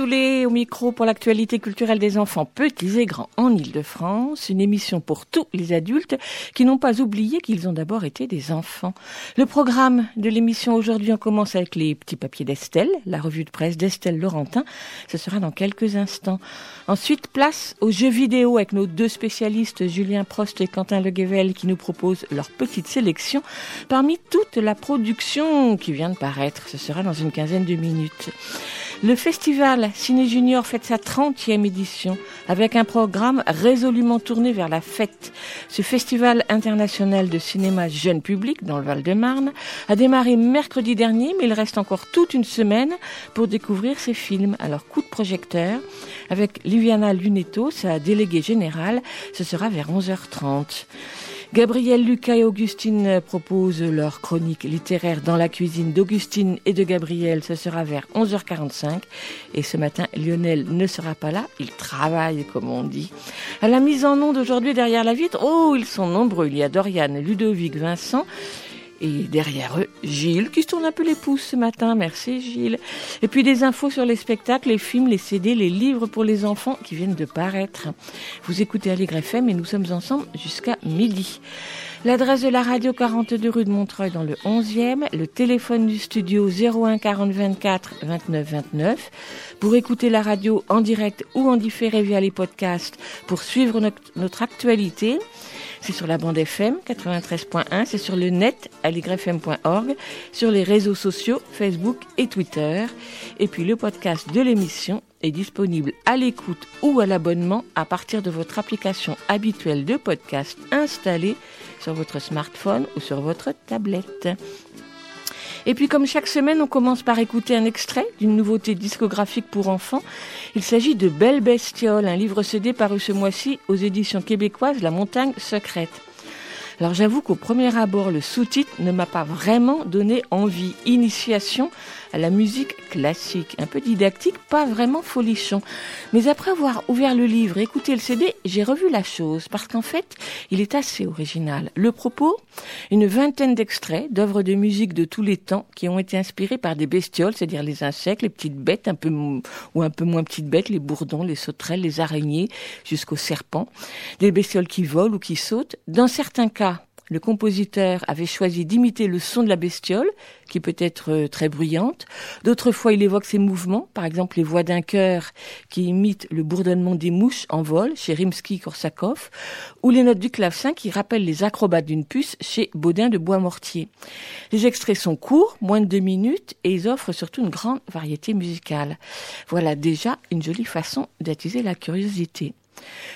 Soulet au micro pour l'actualité culturelle des enfants petits et grands en Ile-de-France, une émission pour tous les adultes qui n'ont pas oublié qu'ils ont d'abord été des enfants. Le programme de l'émission aujourd'hui, on commence avec les petits papiers d'Estelle, la revue de presse d'Estelle Laurentin, ce sera dans quelques instants. Ensuite, place aux jeux vidéo avec nos deux spécialistes, Julien Prost et Quentin Leguevel, qui nous proposent leur petite sélection parmi toute la production qui vient de paraître. Ce sera dans une quinzaine de minutes. Le festival Ciné Junior fête sa 30e édition avec un programme résolument tourné vers la fête. Ce festival international de cinéma jeune public dans le Val-de-Marne a démarré mercredi dernier, mais il reste encore toute une semaine pour découvrir ces films. Alors coup de projecteur avec Liviana Lunetto, sa déléguée générale, ce sera vers 11h30. Gabriel, Lucas et Augustine proposent leur chronique littéraire dans la cuisine d'Augustine et de Gabriel. Ce sera vers 11h45. Et ce matin, Lionel ne sera pas là. Il travaille, comme on dit. À la mise en onde aujourd'hui derrière la vitre, oh, ils sont nombreux. Il y a Doriane, Ludovic, Vincent. Et derrière eux, Gilles, qui se tourne un peu les pouces ce matin. Merci Gilles. Et puis des infos sur les spectacles, les films, les CD, les livres pour les enfants qui viennent de paraître. Vous écoutez Allegre FM et nous sommes ensemble jusqu'à midi. L'adresse de la radio 42 rue de Montreuil dans le 11e, le téléphone du studio 01 40 24 29 29 pour écouter la radio en direct ou en différé via les podcasts pour suivre notre, notre actualité. C'est sur la bande FM 93.1, c'est sur le net aligrefm.org, sur les réseaux sociaux Facebook et Twitter. Et puis le podcast de l'émission est disponible à l'écoute ou à l'abonnement à partir de votre application habituelle de podcast installée sur votre smartphone ou sur votre tablette. Et puis comme chaque semaine, on commence par écouter un extrait d'une nouveauté discographique pour enfants. Il s'agit de Belle Bestiole, un livre CD paru ce mois-ci aux éditions québécoises La Montagne Secrète. Alors j'avoue qu'au premier abord, le sous-titre ne m'a pas vraiment donné envie. Initiation à la musique classique, un peu didactique, pas vraiment folichon. Mais après avoir ouvert le livre et écouté le CD, j'ai revu la chose, parce qu'en fait, il est assez original. Le propos, une vingtaine d'extraits d'œuvres de musique de tous les temps qui ont été inspirés par des bestioles, c'est-à-dire les insectes, les petites bêtes, un peu ou un peu moins petites bêtes, les bourdons, les sauterelles, les araignées, jusqu'aux serpents, des bestioles qui volent ou qui sautent. Dans certains cas, le compositeur avait choisi d'imiter le son de la bestiole, qui peut être euh, très bruyante. D'autres fois, il évoque ses mouvements, par exemple les voix d'un chœur qui imite le bourdonnement des mouches en vol chez Rimsky-Korsakov, ou les notes du clavecin qui rappellent les acrobates d'une puce chez Baudin de Bois-Mortier. Les extraits sont courts, moins de deux minutes, et ils offrent surtout une grande variété musicale. Voilà déjà une jolie façon d'attiser la curiosité.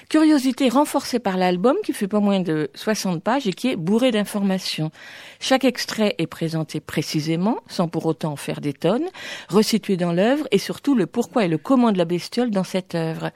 Curiosité renforcée par l'album qui fait pas moins de 60 pages et qui est bourré d'informations. Chaque extrait est présenté précisément, sans pour autant faire des tonnes, resitué dans l'œuvre et surtout le pourquoi et le comment de la bestiole dans cette œuvre.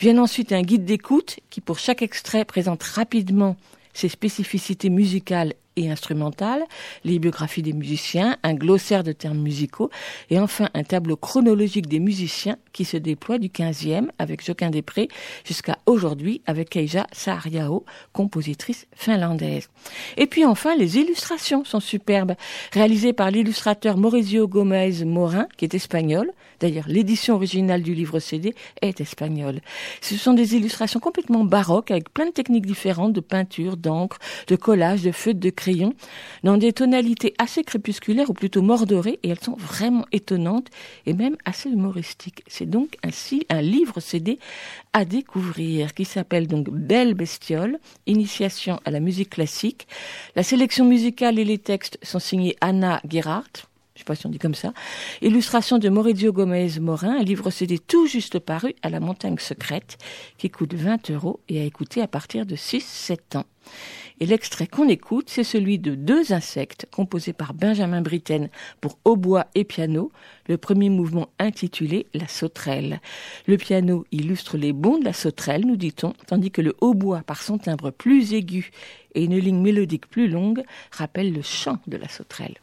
Viennent ensuite un guide d'écoute qui pour chaque extrait présente rapidement ses spécificités musicales et instrumentales, les biographies des musiciens, un glossaire de termes musicaux et enfin un tableau chronologique des musiciens qui se déploie du 15e avec Joquin Després jusqu'à aujourd'hui avec Keija Saariao, compositrice finlandaise. Et puis enfin, les illustrations sont superbes, réalisées par l'illustrateur Maurizio Gomez Morin, qui est espagnol. D'ailleurs, l'édition originale du livre CD est espagnole. Ce sont des illustrations complètement baroques avec plein de techniques différentes de peinture, d'encre, de collage, de feutre, de crayon, dans des tonalités assez crépusculaires ou plutôt mordorées et elles sont vraiment étonnantes et même assez humoristiques. C'est donc ainsi un livre CD à découvrir qui s'appelle donc Belle Bestiole, initiation à la musique classique. La sélection musicale et les textes sont signés Anna Gerhardt, je sais pas si on dit comme ça. Illustration de Maurizio Gomez Morin, un livre CD tout juste paru à la montagne secrète, qui coûte 20 euros et à écouter à partir de 6-7 ans. Et l'extrait qu'on écoute, c'est celui de deux insectes composés par Benjamin Britten pour hautbois et piano, le premier mouvement intitulé La sauterelle. Le piano illustre les bons de la sauterelle, nous dit-on, tandis que le hautbois, par son timbre plus aigu et une ligne mélodique plus longue, rappelle le chant de la sauterelle.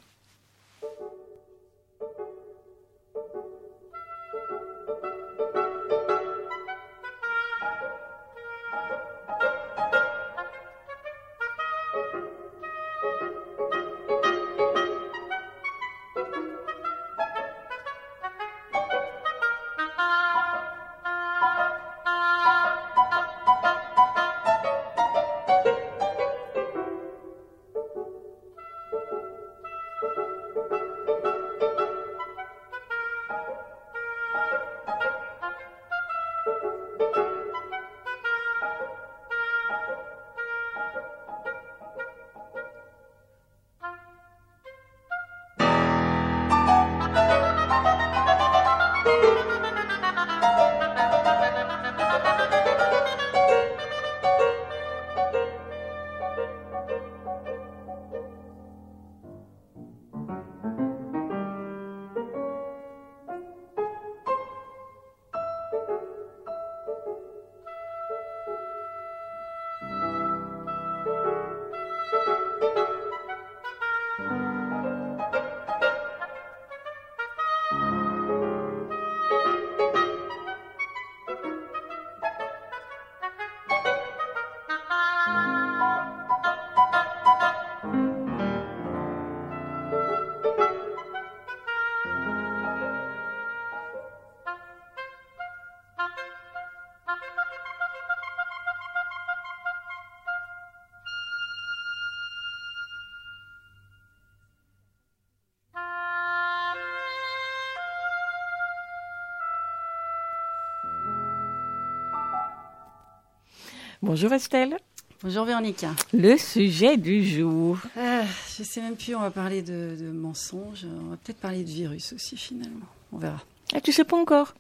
Bonjour Estelle. Bonjour Véronique. Le sujet du jour. Ah, je sais même plus, on va parler de, mensonges, on va peut-être parler de virus aussi finalement. On verra. Ah, tu sais pas encore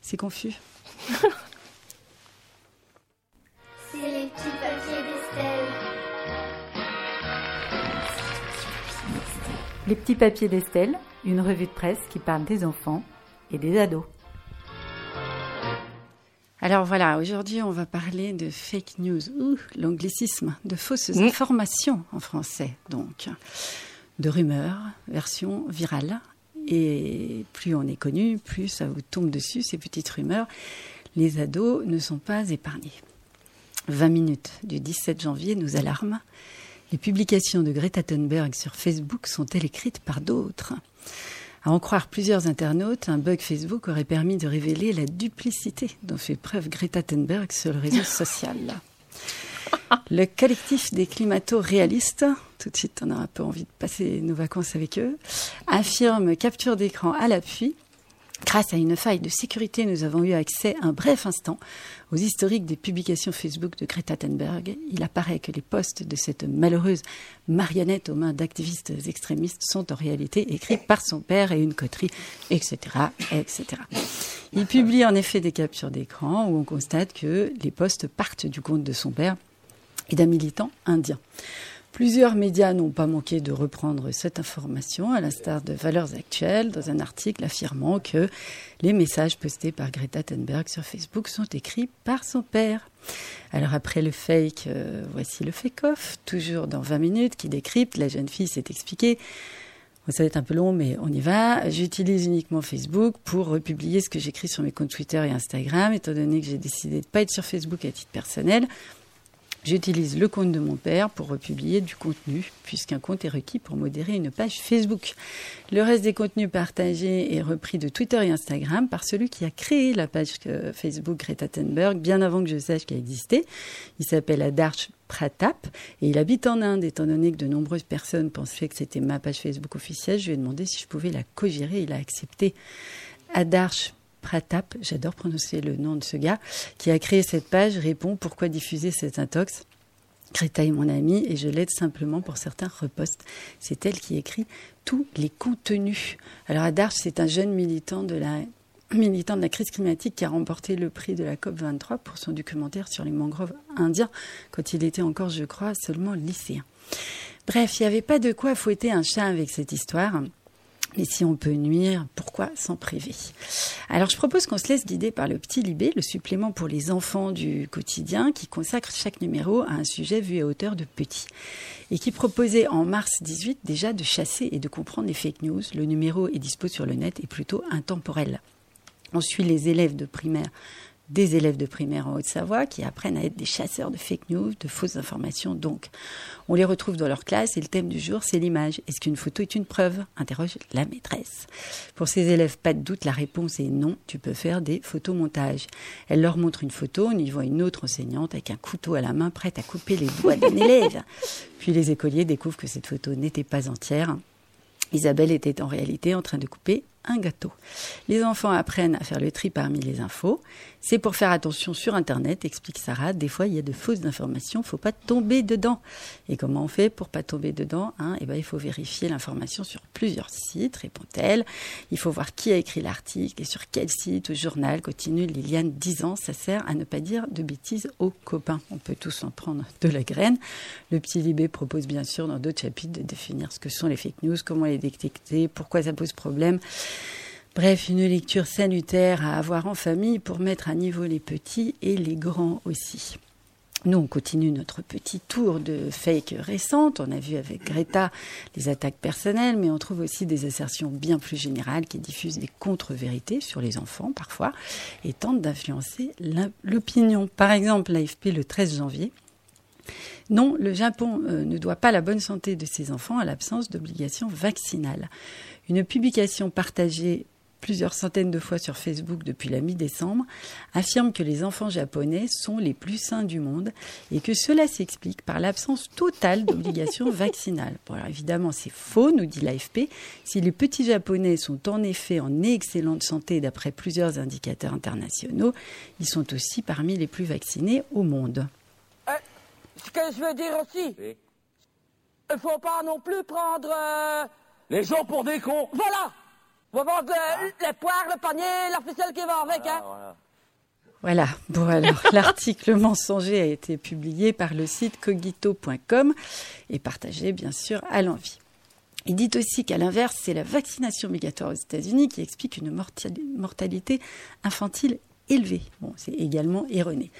C'est confus. C'est les petits papiers d'Estelle. Les petits papiers d'Estelle, une revue de presse qui parle des enfants et des ados. Alors voilà, aujourd'hui on va parler de fake news, ou l'anglicisme, de fausses informations en français, donc de rumeurs, version virale. Et plus on est connu, plus ça vous tombe dessus, ces petites rumeurs. Les ados ne sont pas épargnés. 20 minutes du 17 janvier nous alarment. Les publications de Greta Thunberg sur Facebook sont-elles écrites par d'autres? À en croire plusieurs internautes, un bug Facebook aurait permis de révéler la duplicité dont fait preuve Greta Thunberg sur le réseau social. Le collectif des climato-réalistes, tout de suite on a un peu envie de passer nos vacances avec eux, affirme capture d'écran à l'appui Grâce à une faille de sécurité, nous avons eu accès un bref instant aux historiques des publications Facebook de Greta Thunberg. Il apparaît que les posts de cette malheureuse marionnette aux mains d'activistes extrémistes sont en réalité écrits par son père et une coterie, etc., etc. Il publie en effet des captures d'écran où on constate que les posts partent du compte de son père et d'un militant indien. Plusieurs médias n'ont pas manqué de reprendre cette information, à l'instar de Valeurs Actuelles, dans un article affirmant que les messages postés par Greta Thunberg sur Facebook sont écrits par son père. Alors après le fake, euh, voici le fake-off, toujours dans 20 minutes, qui décrypte. La jeune fille s'est expliquée. ça va être un peu long, mais on y va. J'utilise uniquement Facebook pour republier ce que j'écris sur mes comptes Twitter et Instagram, étant donné que j'ai décidé de ne pas être sur Facebook à titre personnel. J'utilise le compte de mon père pour republier du contenu, puisqu'un compte est requis pour modérer une page Facebook. Le reste des contenus partagés est repris de Twitter et Instagram par celui qui a créé la page euh, Facebook Greta Thunberg, bien avant que je sache qu'elle existait. Il s'appelle Adarsh Pratap et il habite en Inde. Étant donné que de nombreuses personnes pensaient que c'était ma page Facebook officielle, je lui ai demandé si je pouvais la co-gérer. Il a accepté. Adarsh Pratap, j'adore prononcer le nom de ce gars, qui a créé cette page, répond pourquoi diffuser cette intox? Greta est mon amie et je l'aide simplement pour certains repostes. C'est elle qui écrit tous les contenus. Alors Adarsh, c'est un jeune militant de la militant de la crise climatique qui a remporté le prix de la COP23 pour son documentaire sur les mangroves indiens quand il était encore, je crois, seulement lycéen. Bref, il n'y avait pas de quoi fouetter un chat avec cette histoire. Mais si on peut nuire, pourquoi s'en priver? Alors je propose qu'on se laisse guider par le Petit Libé, le supplément pour les enfants du quotidien, qui consacre chaque numéro à un sujet vu à hauteur de petit. Et qui proposait en mars 18 déjà de chasser et de comprendre les fake news. Le numéro est dispo sur le net et plutôt intemporel. On suit les élèves de primaire des élèves de primaire en Haute-Savoie qui apprennent à être des chasseurs de fake news, de fausses informations. Donc, on les retrouve dans leur classe et le thème du jour, c'est l'image. Est-ce qu'une photo est une preuve? interroge la maîtresse. Pour ces élèves, pas de doute, la réponse est non, tu peux faire des photomontages. Elle leur montre une photo, on y voit une autre enseignante avec un couteau à la main prête à couper les doigts d'un élève. Puis les écoliers découvrent que cette photo n'était pas entière. Isabelle était en réalité en train de couper un gâteau. Les enfants apprennent à faire le tri parmi les infos. C'est pour faire attention sur Internet, explique Sarah. Des fois, il y a de fausses informations, faut pas tomber dedans. Et comment on fait pour pas tomber dedans hein? Eh ben, il faut vérifier l'information sur plusieurs sites, répond-elle. Il faut voir qui a écrit l'article et sur quel site ou journal. Continue Liliane, 10 ans, ça sert à ne pas dire de bêtises aux copains. On peut tous en prendre de la graine. Le petit Libé propose bien sûr dans d'autres chapitres de définir ce que sont les fake news, comment les détecter, pourquoi ça pose problème. Bref, une lecture salutaire à avoir en famille pour mettre à niveau les petits et les grands aussi. Nous, on continue notre petit tour de fake récentes. On a vu avec Greta les attaques personnelles, mais on trouve aussi des assertions bien plus générales qui diffusent des contre-vérités sur les enfants parfois et tentent d'influencer l'opinion. Par exemple, l'AFP le 13 janvier non, le Japon euh, ne doit pas la bonne santé de ses enfants à l'absence d'obligation vaccinale. Une publication partagée plusieurs centaines de fois sur Facebook depuis la mi-décembre, affirme que les enfants japonais sont les plus sains du monde et que cela s'explique par l'absence totale d'obligation vaccinale. Bon, alors évidemment, c'est faux, nous dit l'AFP. Si les petits japonais sont en effet en excellente santé d'après plusieurs indicateurs internationaux, ils sont aussi parmi les plus vaccinés au monde. Euh, ce que je veux dire aussi, il ne faut pas non plus prendre euh, les gens pour des cons. Voilà on va vendre les poires, le panier, la ficelle qui va avec. Hein. Voilà. Bon, alors, l'article mensonger a été publié par le site cogito.com et partagé, bien sûr, à l'envie. Il dit aussi qu'à l'inverse, c'est la vaccination obligatoire aux États-Unis qui explique une mortalité infantile élevé. Bon, c'est également erroné.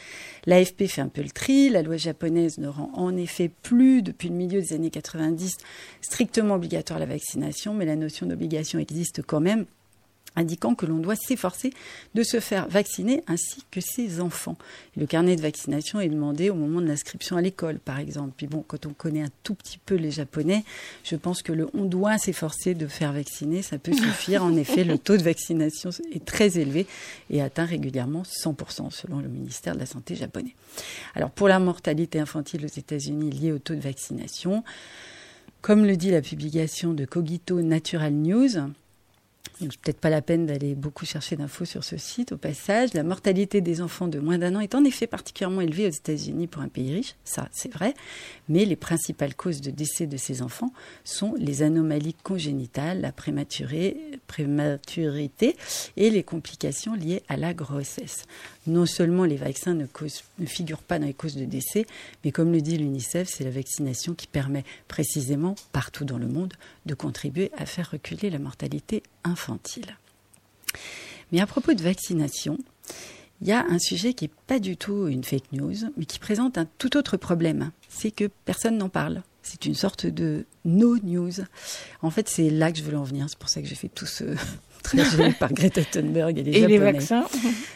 L'AFP fait un peu le tri. La loi japonaise ne rend en effet plus, depuis le milieu des années 90, strictement obligatoire la vaccination, mais la notion d'obligation existe quand même indiquant que l'on doit s'efforcer de se faire vacciner ainsi que ses enfants. le carnet de vaccination est demandé au moment de l'inscription à l'école, par exemple. Puis bon, quand on connaît un tout petit peu les Japonais, je pense que le on doit s'efforcer de faire vacciner, ça peut suffire. En effet, le taux de vaccination est très élevé et atteint régulièrement 100% selon le ministère de la Santé japonais. Alors pour la mortalité infantile aux États-Unis liée au taux de vaccination, comme le dit la publication de Cogito Natural News, peut-être pas la peine d'aller beaucoup chercher d'infos sur ce site. Au passage, la mortalité des enfants de moins d'un an est en effet particulièrement élevée aux États-Unis pour un pays riche, ça c'est vrai, mais les principales causes de décès de ces enfants sont les anomalies congénitales, la prématurité et les complications liées à la grossesse. Non seulement les vaccins ne, figurent pas dans les causes de décès, mais comme le dit l'UNICEF, c'est la vaccination qui permet précisément, partout dans le monde, de contribuer à faire reculer la mortalité infantile. Mais à propos de vaccination, il y a un sujet qui n'est pas du tout une fake news, mais qui présente un tout autre problème. C'est que personne n'en parle. C'est une sorte de no news. En fait, c'est là que je voulais en venir. C'est pour ça que j'ai fait tout ce trajet par Greta Thunberg et les et les vaccins.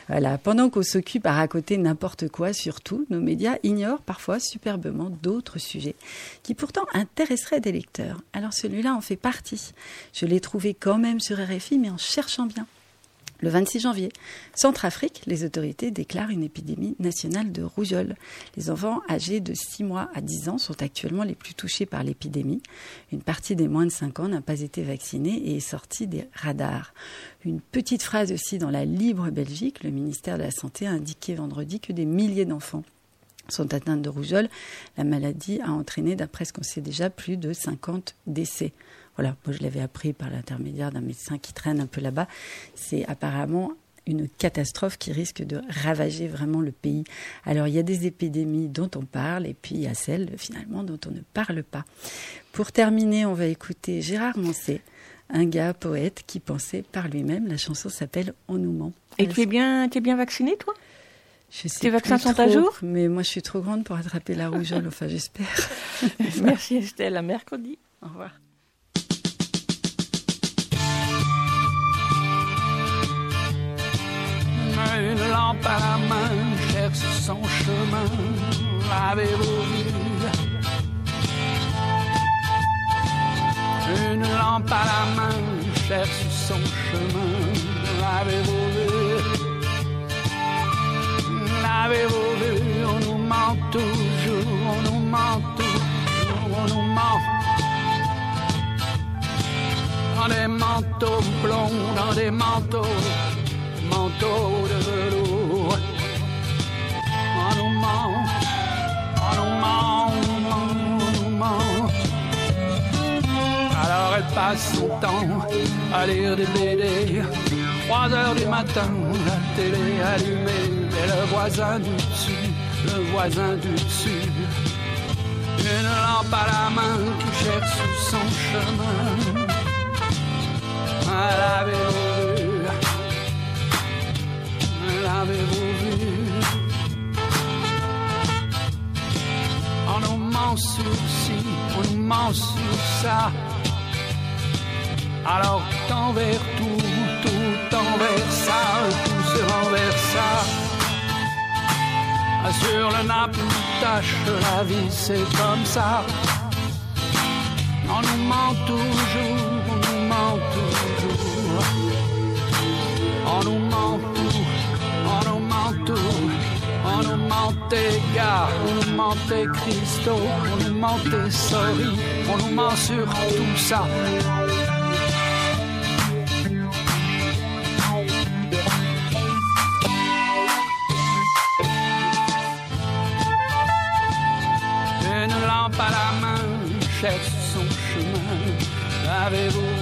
Voilà. Pendant qu'on s'occupe à raconter n'importe quoi, surtout, nos médias ignorent parfois superbement d'autres sujets qui pourtant intéresseraient des lecteurs. Alors celui-là en fait partie. Je l'ai trouvé quand même sur RFI, mais en cherchant bien. Le 26 janvier, Centrafrique, les autorités déclarent une épidémie nationale de rougeole. Les enfants âgés de 6 mois à 10 ans sont actuellement les plus touchés par l'épidémie. Une partie des moins de 5 ans n'a pas été vaccinée et est sortie des radars. Une petite phrase aussi dans la Libre Belgique, le ministère de la Santé a indiqué vendredi que des milliers d'enfants sont atteintes de rougeole. La maladie a entraîné, d'après ce qu'on sait déjà, plus de 50 décès. Voilà, moi je l'avais appris par l'intermédiaire d'un médecin qui traîne un peu là-bas. C'est apparemment une catastrophe qui risque de ravager vraiment le pays. Alors il y a des épidémies dont on parle et puis il y a celles finalement dont on ne parle pas. Pour terminer, on va écouter Gérard Mancé, un gars poète qui pensait par lui-même. La chanson s'appelle On nous ment. Et tu es bien, tu es bien vacciné, toi? Je sais Tes vaccins sont à trop, jour? Mais moi je suis trop grande pour attraper la rougeole, enfin j'espère. Merci Estelle, à mercredi. Au revoir. Une lampe à la main cherche son chemin. L'avez-vous vu? Une lampe à la main cherche son chemin. L'avez-vous vu? L'avez-vous vu? On nous ment toujours, on nous ment toujours, on nous ment. Dans des manteaux blonds, dans des manteaux manteau de velours. Alors elle passe son temps à lire des BD. 3 heures du matin, la télé allumée, et le voisin du dessus, le voisin du dessus. Une lampe à la main qui cherche son chemin. Elle avait vu l'avez-vous vu? On nous ment sur ci, on ça. Alors tout envers tout, tout envers ça, tout se renversa. Sur le nappe, une tache, la vie c'est comme ça. On nous ment toujours, on nous ment toujours. On nous ment On nous mentait gars, on nous mentait Christo, on nous mentait sorry, on nous ment sur tout ça. Une lampe à la main cherche son chemin. L'avez-vous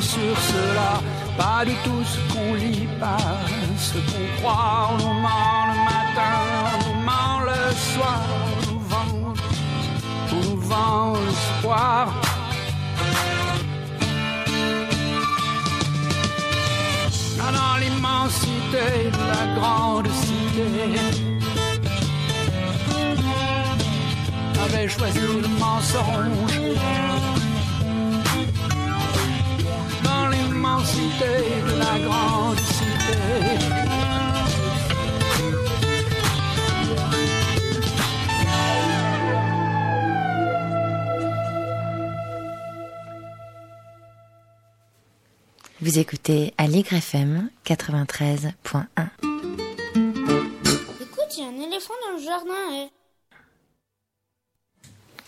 sur cela. Pas du tout ce qu'on lit, pas ce qu'on croit. On nous ment le matin, on nous ment le soir. On nous vend, on nous vend l'espoir. Dans dans l'immensité de la grande cité. avait choisi le mensonge l'immensité de la grande cité. Vous écoutez Aligre FM 93.1. Écoute, il y a un éléphant dans le jardin. eh.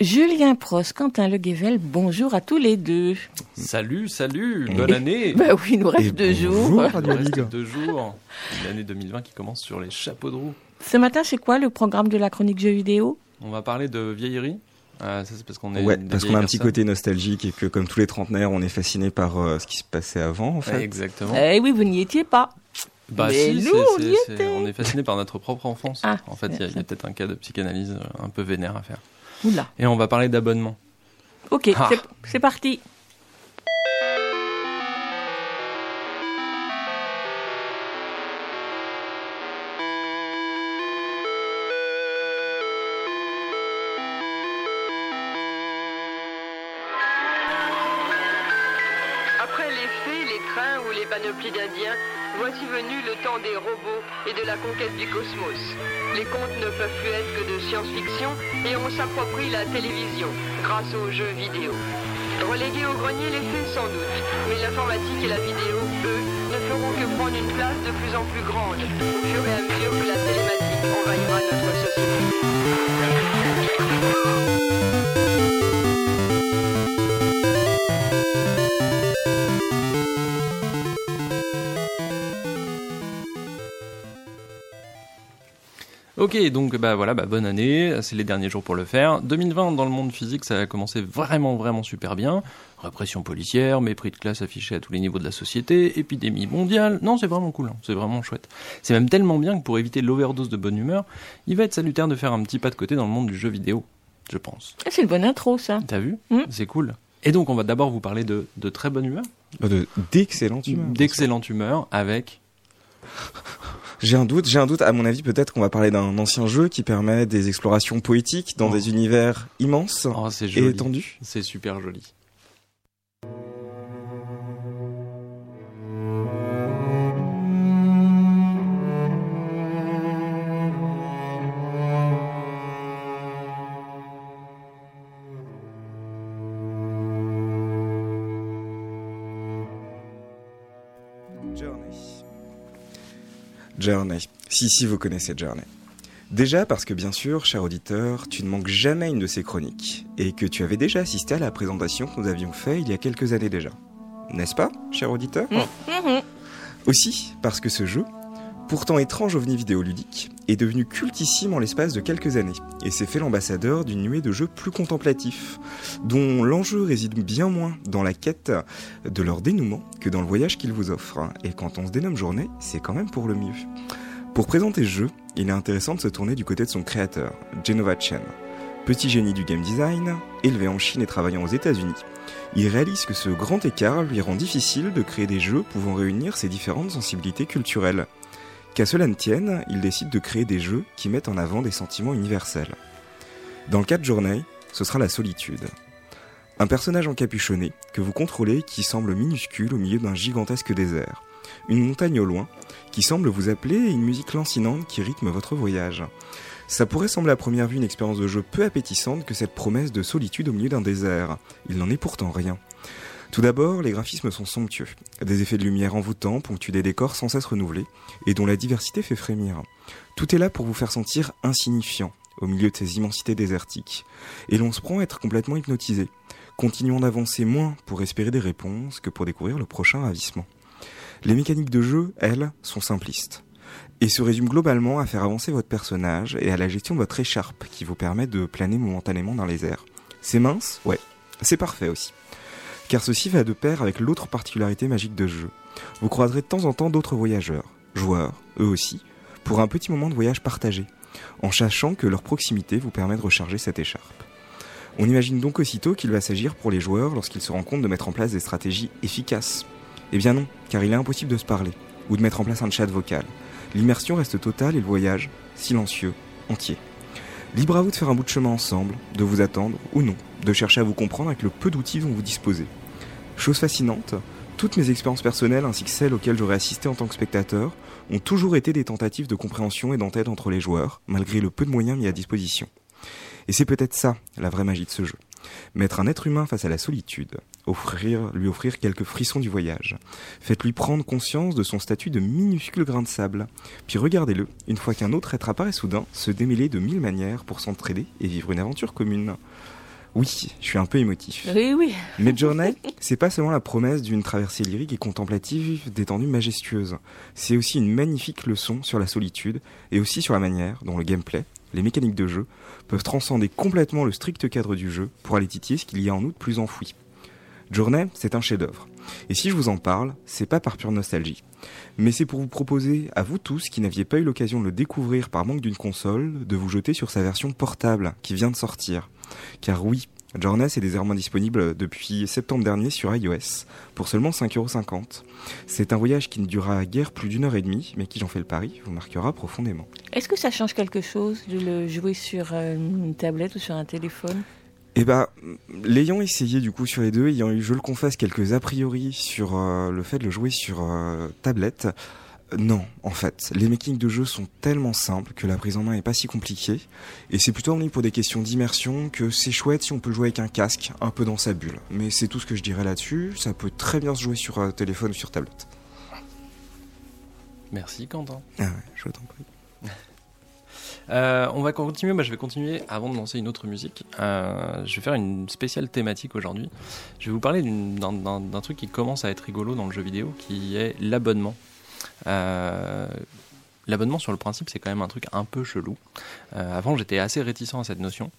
Julien Prost, Quentin Le Guével, bonjour à tous les deux. Salut, salut, bonne année. Bah oui, il nous reste deux jours. Il nous reste deux jours. L'année 2020 qui commence sur les chapeaux de roue. Ce matin, c'est quoi le programme de la chronique jeux vidéo? On va parler de vieillerie. Euh, ça c'est parce qu'on est Ouais, des parce qu'on a un petit côté nostalgique et que comme tous les trentenaires, on est fasciné par euh, ce qui se passait avant en Ouais, fait. exactement. Eh oui, vous n'y étiez pas. Bah Mais si, nous, c'est- on y était. on est fasciné par notre propre enfance. Ah, en fait, il y a, a peut-être un cas de psychanalyse un peu vénère à faire. Oula. Et on va parler d'abonnement. Ok, Ah. c'est- c'est parti. Ou les panoplies d'Indiens, voici venu le temps des robots et de la conquête du cosmos. Les contes ne peuvent plus être que de science-fiction et on s'approprie la télévision grâce aux jeux vidéo. Relégués au grenier, les films sans doute, mais l'informatique et la vidéo, eux, ne feront que prendre une place de plus en plus grande, au fur et à mesure que la télématique envahira notre société. Ok, donc bah voilà, bah, bonne année, c'est les derniers jours pour le faire. 2020 dans le monde physique, ça a commencé vraiment vraiment super bien. Répression policière, mépris de classe affiché à tous les niveaux de la société, épidémie mondiale. Non, c'est vraiment cool, hein, c'est vraiment chouette. C'est même tellement bien que pour éviter l'overdose de bonne humeur, il va être salutaire de faire un petit pas de côté dans le monde du jeu vidéo, je pense. Ah, c'est une bonne intro, ça. T'as vu C'est cool. Et donc on va d'abord vous parler de, de très bonne humeur. De d'excellente humeur. D'excellente humeur avec J'ai un doute, j'ai un doute. À mon avis, peut-être qu'on va parler d'un ancien jeu qui permet des explorations poétiques dans Oh. des univers immenses Oh, et étendus. C'est super joli. Journey. Si, si, vous connaissez Journey. Déjà parce que bien sûr, cher auditeur, tu ne manques jamais une de ces chroniques, et que tu avais déjà assisté à la présentation que nous avions fait il y a quelques années déjà. N'est-ce pas, cher auditeur? Aussi parce que ce jeu, pourtant étrange ovni vidéoludique, est devenu cultissime en l'espace de quelques années, et s'est fait l'ambassadeur d'une nuée de jeux plus contemplatifs, dont l'enjeu réside bien moins dans la quête de leur dénouement que dans le voyage qu'ils vous offrent. Et quand on se dénomme journée, c'est quand même pour le mieux. Pour présenter ce jeu, il est intéressant de se tourner du côté de son créateur, Genova Chen. Petit génie du game design, élevé en Chine et travaillant aux États-Unis, il réalise que ce grand écart lui rend difficile de créer des jeux pouvant réunir ses différentes sensibilités culturelles. Qu'à cela ne tienne, il décide de créer des jeux qui mettent en avant des sentiments universels. Dans le cas de ce sera la solitude. Un personnage encapuchonné que vous contrôlez qui semble minuscule au milieu d'un gigantesque désert. Une montagne au loin qui semble vous appeler et une musique lancinante qui rythme votre voyage. Ça pourrait sembler à première vue une expérience de jeu peu appétissante que cette promesse de solitude au milieu d'un désert. Il n'en est pourtant rien. Tout d'abord, les graphismes sont somptueux. Des effets de lumière envoûtants ponctuent des décors sans cesse renouvelés et dont la diversité fait frémir. Tout est là pour vous faire sentir insignifiant au milieu de ces immensités désertiques. Et l'on se prend à être complètement hypnotisé. Continuons d'avancer moins pour espérer des réponses que pour découvrir le prochain ravissement. Les mécaniques de jeu, elles, sont simplistes et se résument globalement à faire avancer votre personnage et à la gestion de votre écharpe qui vous permet de planer momentanément dans les airs. C'est mince? Ouais, c'est parfait aussi. Car ceci va de pair avec l'autre particularité magique de ce jeu. Vous croiserez de temps en temps d'autres voyageurs, joueurs, eux aussi, pour un petit moment de voyage partagé, en sachant que leur proximité vous permet de recharger cette écharpe. On imagine donc aussitôt qu'il va s'agir pour les joueurs lorsqu'ils se rendent compte de mettre en place des stratégies efficaces. Eh bien non, car il est impossible de se parler, ou de mettre en place un chat vocal. L'immersion reste totale et le voyage, silencieux, entier. Libre à vous de faire un bout de chemin ensemble, de vous attendre ou non, de chercher à vous comprendre avec le peu d'outils dont vous disposez. Chose fascinante, toutes mes expériences personnelles ainsi que celles auxquelles j'aurais assisté en tant que spectateur ont toujours été des tentatives de compréhension et d'entente entre les joueurs, malgré le peu de moyens mis à disposition. Et c'est peut-être ça, la vraie magie de ce jeu. Mettre un être humain face à la solitude, lui offrir quelques frissons du voyage. Faites-lui prendre conscience de son statut de minuscule grain de sable. Puis regardez-le, une fois qu'un autre être apparaît soudain, se démêler de mille manières pour s'entraider et vivre une aventure commune. Oui, je suis un peu émotif. Oui, oui. Mais Journey, c'est pas seulement la promesse d'une traversée lyrique et contemplative d'étendue majestueuse. C'est aussi une magnifique leçon sur la solitude et aussi sur la manière dont le gameplay, les mécaniques de jeu, peuvent transcender complètement le strict cadre du jeu pour aller titiller ce qu'il y a en nous de plus enfoui. Journey, c'est un chef-d'œuvre. Et si je vous en parle, c'est pas par pure nostalgie. Mais c'est pour vous proposer, à vous tous qui n'aviez pas eu l'occasion de le découvrir par manque d'une console, de vous jeter sur sa version portable qui vient de sortir. Car oui, Journey est désormais disponible depuis septembre dernier sur iOS pour seulement 5,50€. C'est un voyage qui ne durera guère plus d'une heure et demie, mais qui, j'en fais le pari, vous marquera profondément. Est-ce que ça change quelque chose de le jouer sur euh, une tablette ou sur un téléphone? Eh bah, l'ayant essayé du coup sur les deux, ayant eu, je le confesse, quelques a priori sur euh, le fait de le jouer sur euh, tablette, Non, en fait, les makings de jeux sont tellement simples que la prise en main est pas si compliquée, et c'est plutôt en ligne pour des questions d'immersion que c'est chouette si on peut jouer avec un casque, un peu dans sa bulle. Mais c'est tout ce que je dirais là-dessus, ça peut très bien se jouer sur euh, téléphone ou sur tablette. Merci Quentin. Ah ouais, je t'en prie. Euh, on va continuer, moi je vais continuer avant de lancer une autre musique. Euh, je vais faire une spéciale thématique aujourd'hui. Je vais vous parler d'un truc qui commence à être rigolo dans le jeu vidéo, qui est l'abonnement. Euh, L'abonnement sur le principe c'est quand même un truc un peu chelou. Euh, avant j'étais assez réticent à cette notion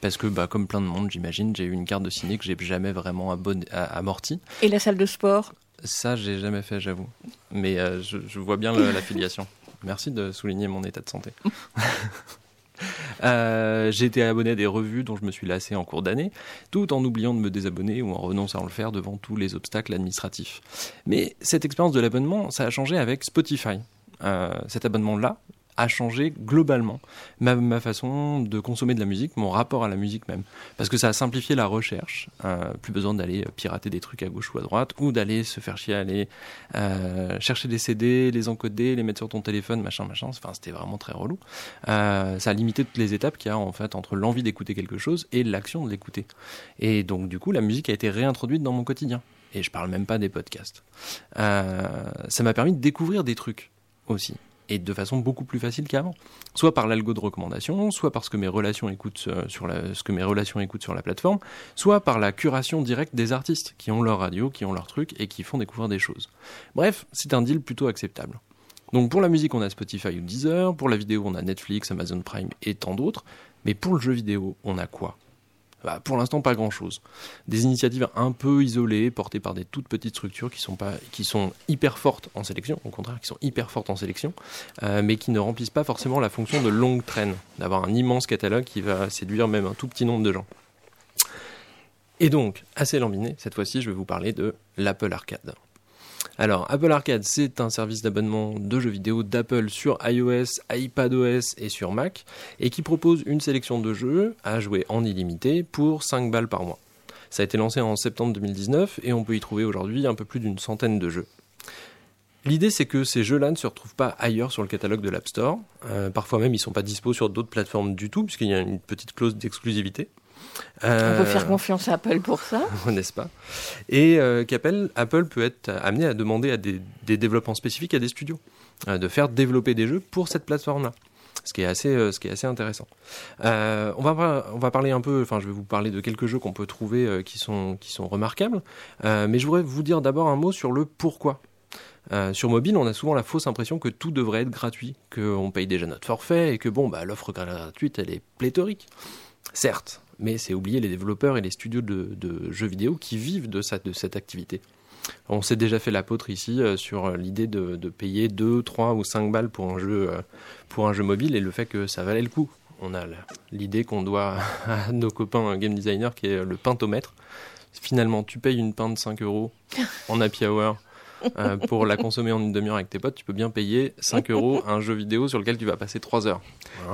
parce que bah, comme plein de monde j'imagine j'ai eu une carte de ciné que j'ai jamais vraiment abonné, amortie. Et la salle de sport? Ça, j'ai jamais fait, j'avoue. Mais euh, je, je vois bien l'affiliation. Merci de souligner mon état de santé. Euh, j'ai été abonné à des revues dont je me suis lassé en cours d'année, tout en oubliant de me désabonner ou en renonçant à le faire devant tous les obstacles administratifs. Mais cette expérience de l'abonnement, ça a changé avec Spotify. Euh, cet abonnement-là a changé globalement ma, ma façon de consommer de la musique, mon rapport à la musique même. Parce que ça a simplifié la recherche. Euh, plus besoin d'aller pirater des trucs à gauche ou à droite, ou d'aller se faire chier aller euh, chercher des CD, les encoder, les mettre sur ton téléphone, machin, machin. Enfin, c'était vraiment très relou. Euh, ça a limité toutes les étapes qu'il y a en fait entre l'envie d'écouter quelque chose et l'action de l'écouter. Et donc, du coup, la musique a été réintroduite dans mon quotidien. Et je parle même pas des podcasts. Euh, ça m'a permis de découvrir des trucs aussi et de façon beaucoup plus facile qu'avant. Soit par l'algo de recommandation, soit parce que mes relations écoutent euh, sur la, ce que mes relations écoutent sur la plateforme, soit par la curation directe des artistes qui ont leur radio, qui ont leur truc et qui font découvrir des choses. Bref, c'est un deal plutôt acceptable. Donc pour la musique, on a Spotify ou Deezer, pour la vidéo, on a Netflix, Amazon Prime et tant d'autres, mais pour le jeu vidéo, on a quoi? Bah, pour l'instant, pas grand-chose. Des initiatives un peu isolées, portées par des toutes petites structures qui sont, pas, hyper fortes en sélection, au contraire, qui sont hyper fortes en sélection, euh, mais qui ne remplissent pas forcément la fonction de longue traîne, d'avoir un immense catalogue qui va séduire même un tout petit nombre de gens. Et donc, assez lambiné, cette fois-ci, je vais vous parler de l'Apple Arcade. Alors, Apple Arcade, c'est un service d'abonnement de jeux vidéo d'Apple sur iOS, iPadOS et sur Mac, et qui propose une sélection de jeux à jouer en illimité pour 5 balles par mois. Ça a été lancé en septembre 2019 et on peut y trouver aujourd'hui un peu plus d'une centaine de jeux. L'idée, c'est que ces jeux-là ne se retrouvent pas ailleurs sur le catalogue de l'App Store. Euh, parfois même, ils ne sont pas dispo sur d'autres plateformes du tout, puisqu'il y a une petite clause d'exclusivité. On Euh, peut faire confiance à Apple pour ça. n'est-ce pas? Et euh, qu'Apple Apple peut être amené à demander à des, des développements spécifiques à des studios, euh, de faire développer des jeux pour cette plateforme-là. Ce qui est assez, euh, ce qui est assez intéressant. Euh, on, va, on va parler un peu, enfin je vais vous parler de quelques jeux qu'on peut trouver euh, qui, sont, qui sont remarquables, Euh, mais je voudrais vous dire d'abord un mot sur le pourquoi. Euh, sur mobile, on a souvent la fausse impression que tout devrait être gratuit, qu'on paye déjà notre forfait et que bon, bah, l'offre gratuite, elle est pléthorique. Certes, mais c'est oublier les développeurs et les studios de, jeux vidéo qui vivent de, de cette activité. On s'est déjà fait l'apôtre ici euh, sur l'idée de, payer 2, 3 ou 5 balles pour un, jeu, euh, pour un jeu mobile et le fait que ça valait le coup. On a l'idée qu'on doit à nos copains game designers qui est le pintomètre. Finalement, tu payes une pinte de 5 euros en happy hour euh, pour la consommer en une demi-heure avec tes potes, tu peux bien payer 5 euros un jeu vidéo sur lequel tu vas passer 3 heures.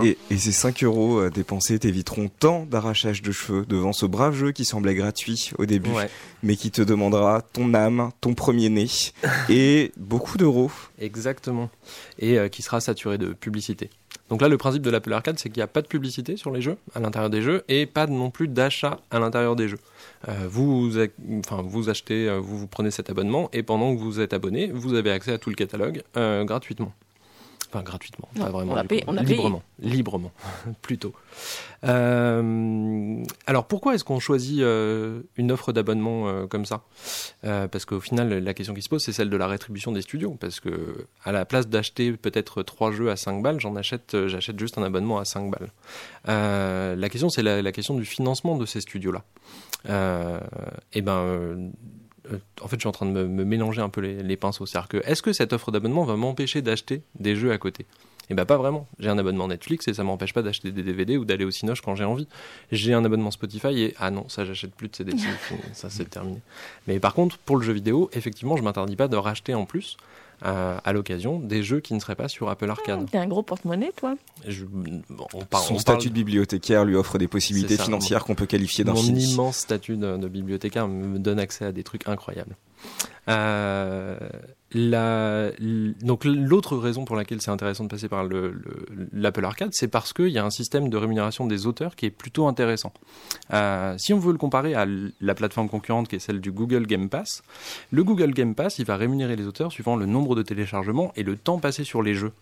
Et, et ces 5 euros euh, dépensés t'éviteront tant d'arrachage de cheveux devant ce brave jeu qui semblait gratuit au début, Ouais. mais qui te demandera ton âme, ton premier-né et beaucoup d'euros. Exactement. Et euh, qui sera saturé de publicité. Donc là, le principe de l'Apple Arcade, c'est qu'il n'y a pas de publicité sur les jeux, à l'intérieur des jeux, et pas non plus d'achat à l'intérieur des jeux. Euh, vous, enfin, vous achetez, euh, vous, vous prenez cet abonnement, et pendant que vous êtes abonné, vous avez accès à tout le catalogue euh, gratuitement. Enfin, gratuitement, Non, pas vraiment. on a payé- coup. on a payé. librement, librement, plutôt. Euh, alors, pourquoi est-ce qu'on choisit euh, une offre d'abonnement euh, comme ça? Parce qu'au final, la question qui se pose, c'est celle de la rétribution des studios. Parce que à la place d'acheter peut-être trois jeux à 5 balles, j'en achète, j'achète juste un abonnement à 5 balles. La question, c'est la, la question du financement de ces studios-là. Euh, et ben. euh, euh, en fait, je suis en train de me, me mélanger un peu les, les pinceaux. C'est-à-dire que, est-ce que cette offre d'abonnement va m'empêcher d'acheter des jeux à côté? Eh ben, pas vraiment. J'ai un abonnement Netflix et ça m'empêche pas d'acheter des DVD ou d'aller au Cinoche quand j'ai envie. J'ai un abonnement Spotify et, ah non, ça, j'achète plus de CD. ça, c'est terminé. Mais par contre, pour le jeu vidéo, effectivement, je m'interdis pas de racheter en plus, euh, à l'occasion, des jeux qui ne seraient pas sur Apple Arcade. T'es un gros porte-monnaie, toi Je- bon, on par- Son on statut parle- de bibliothécaire lui offre des possibilités ça, financières qu'on peut qualifier Mon d'infinies. immense statut de, de bibliothécaire me donne accès à des trucs incroyables. Euh, donc l'autre raison pour laquelle c'est intéressant de passer par le- le- l'Apple Arcade, c'est parce qu'il y a un système de rémunération des auteurs qui est plutôt intéressant. Euh, si on veut le comparer à la plateforme concurrente qui est celle du Google Game Pass, le Google Game Pass, il va rémunérer les auteurs suivant le nombre de téléchargements et le temps passé sur les jeux.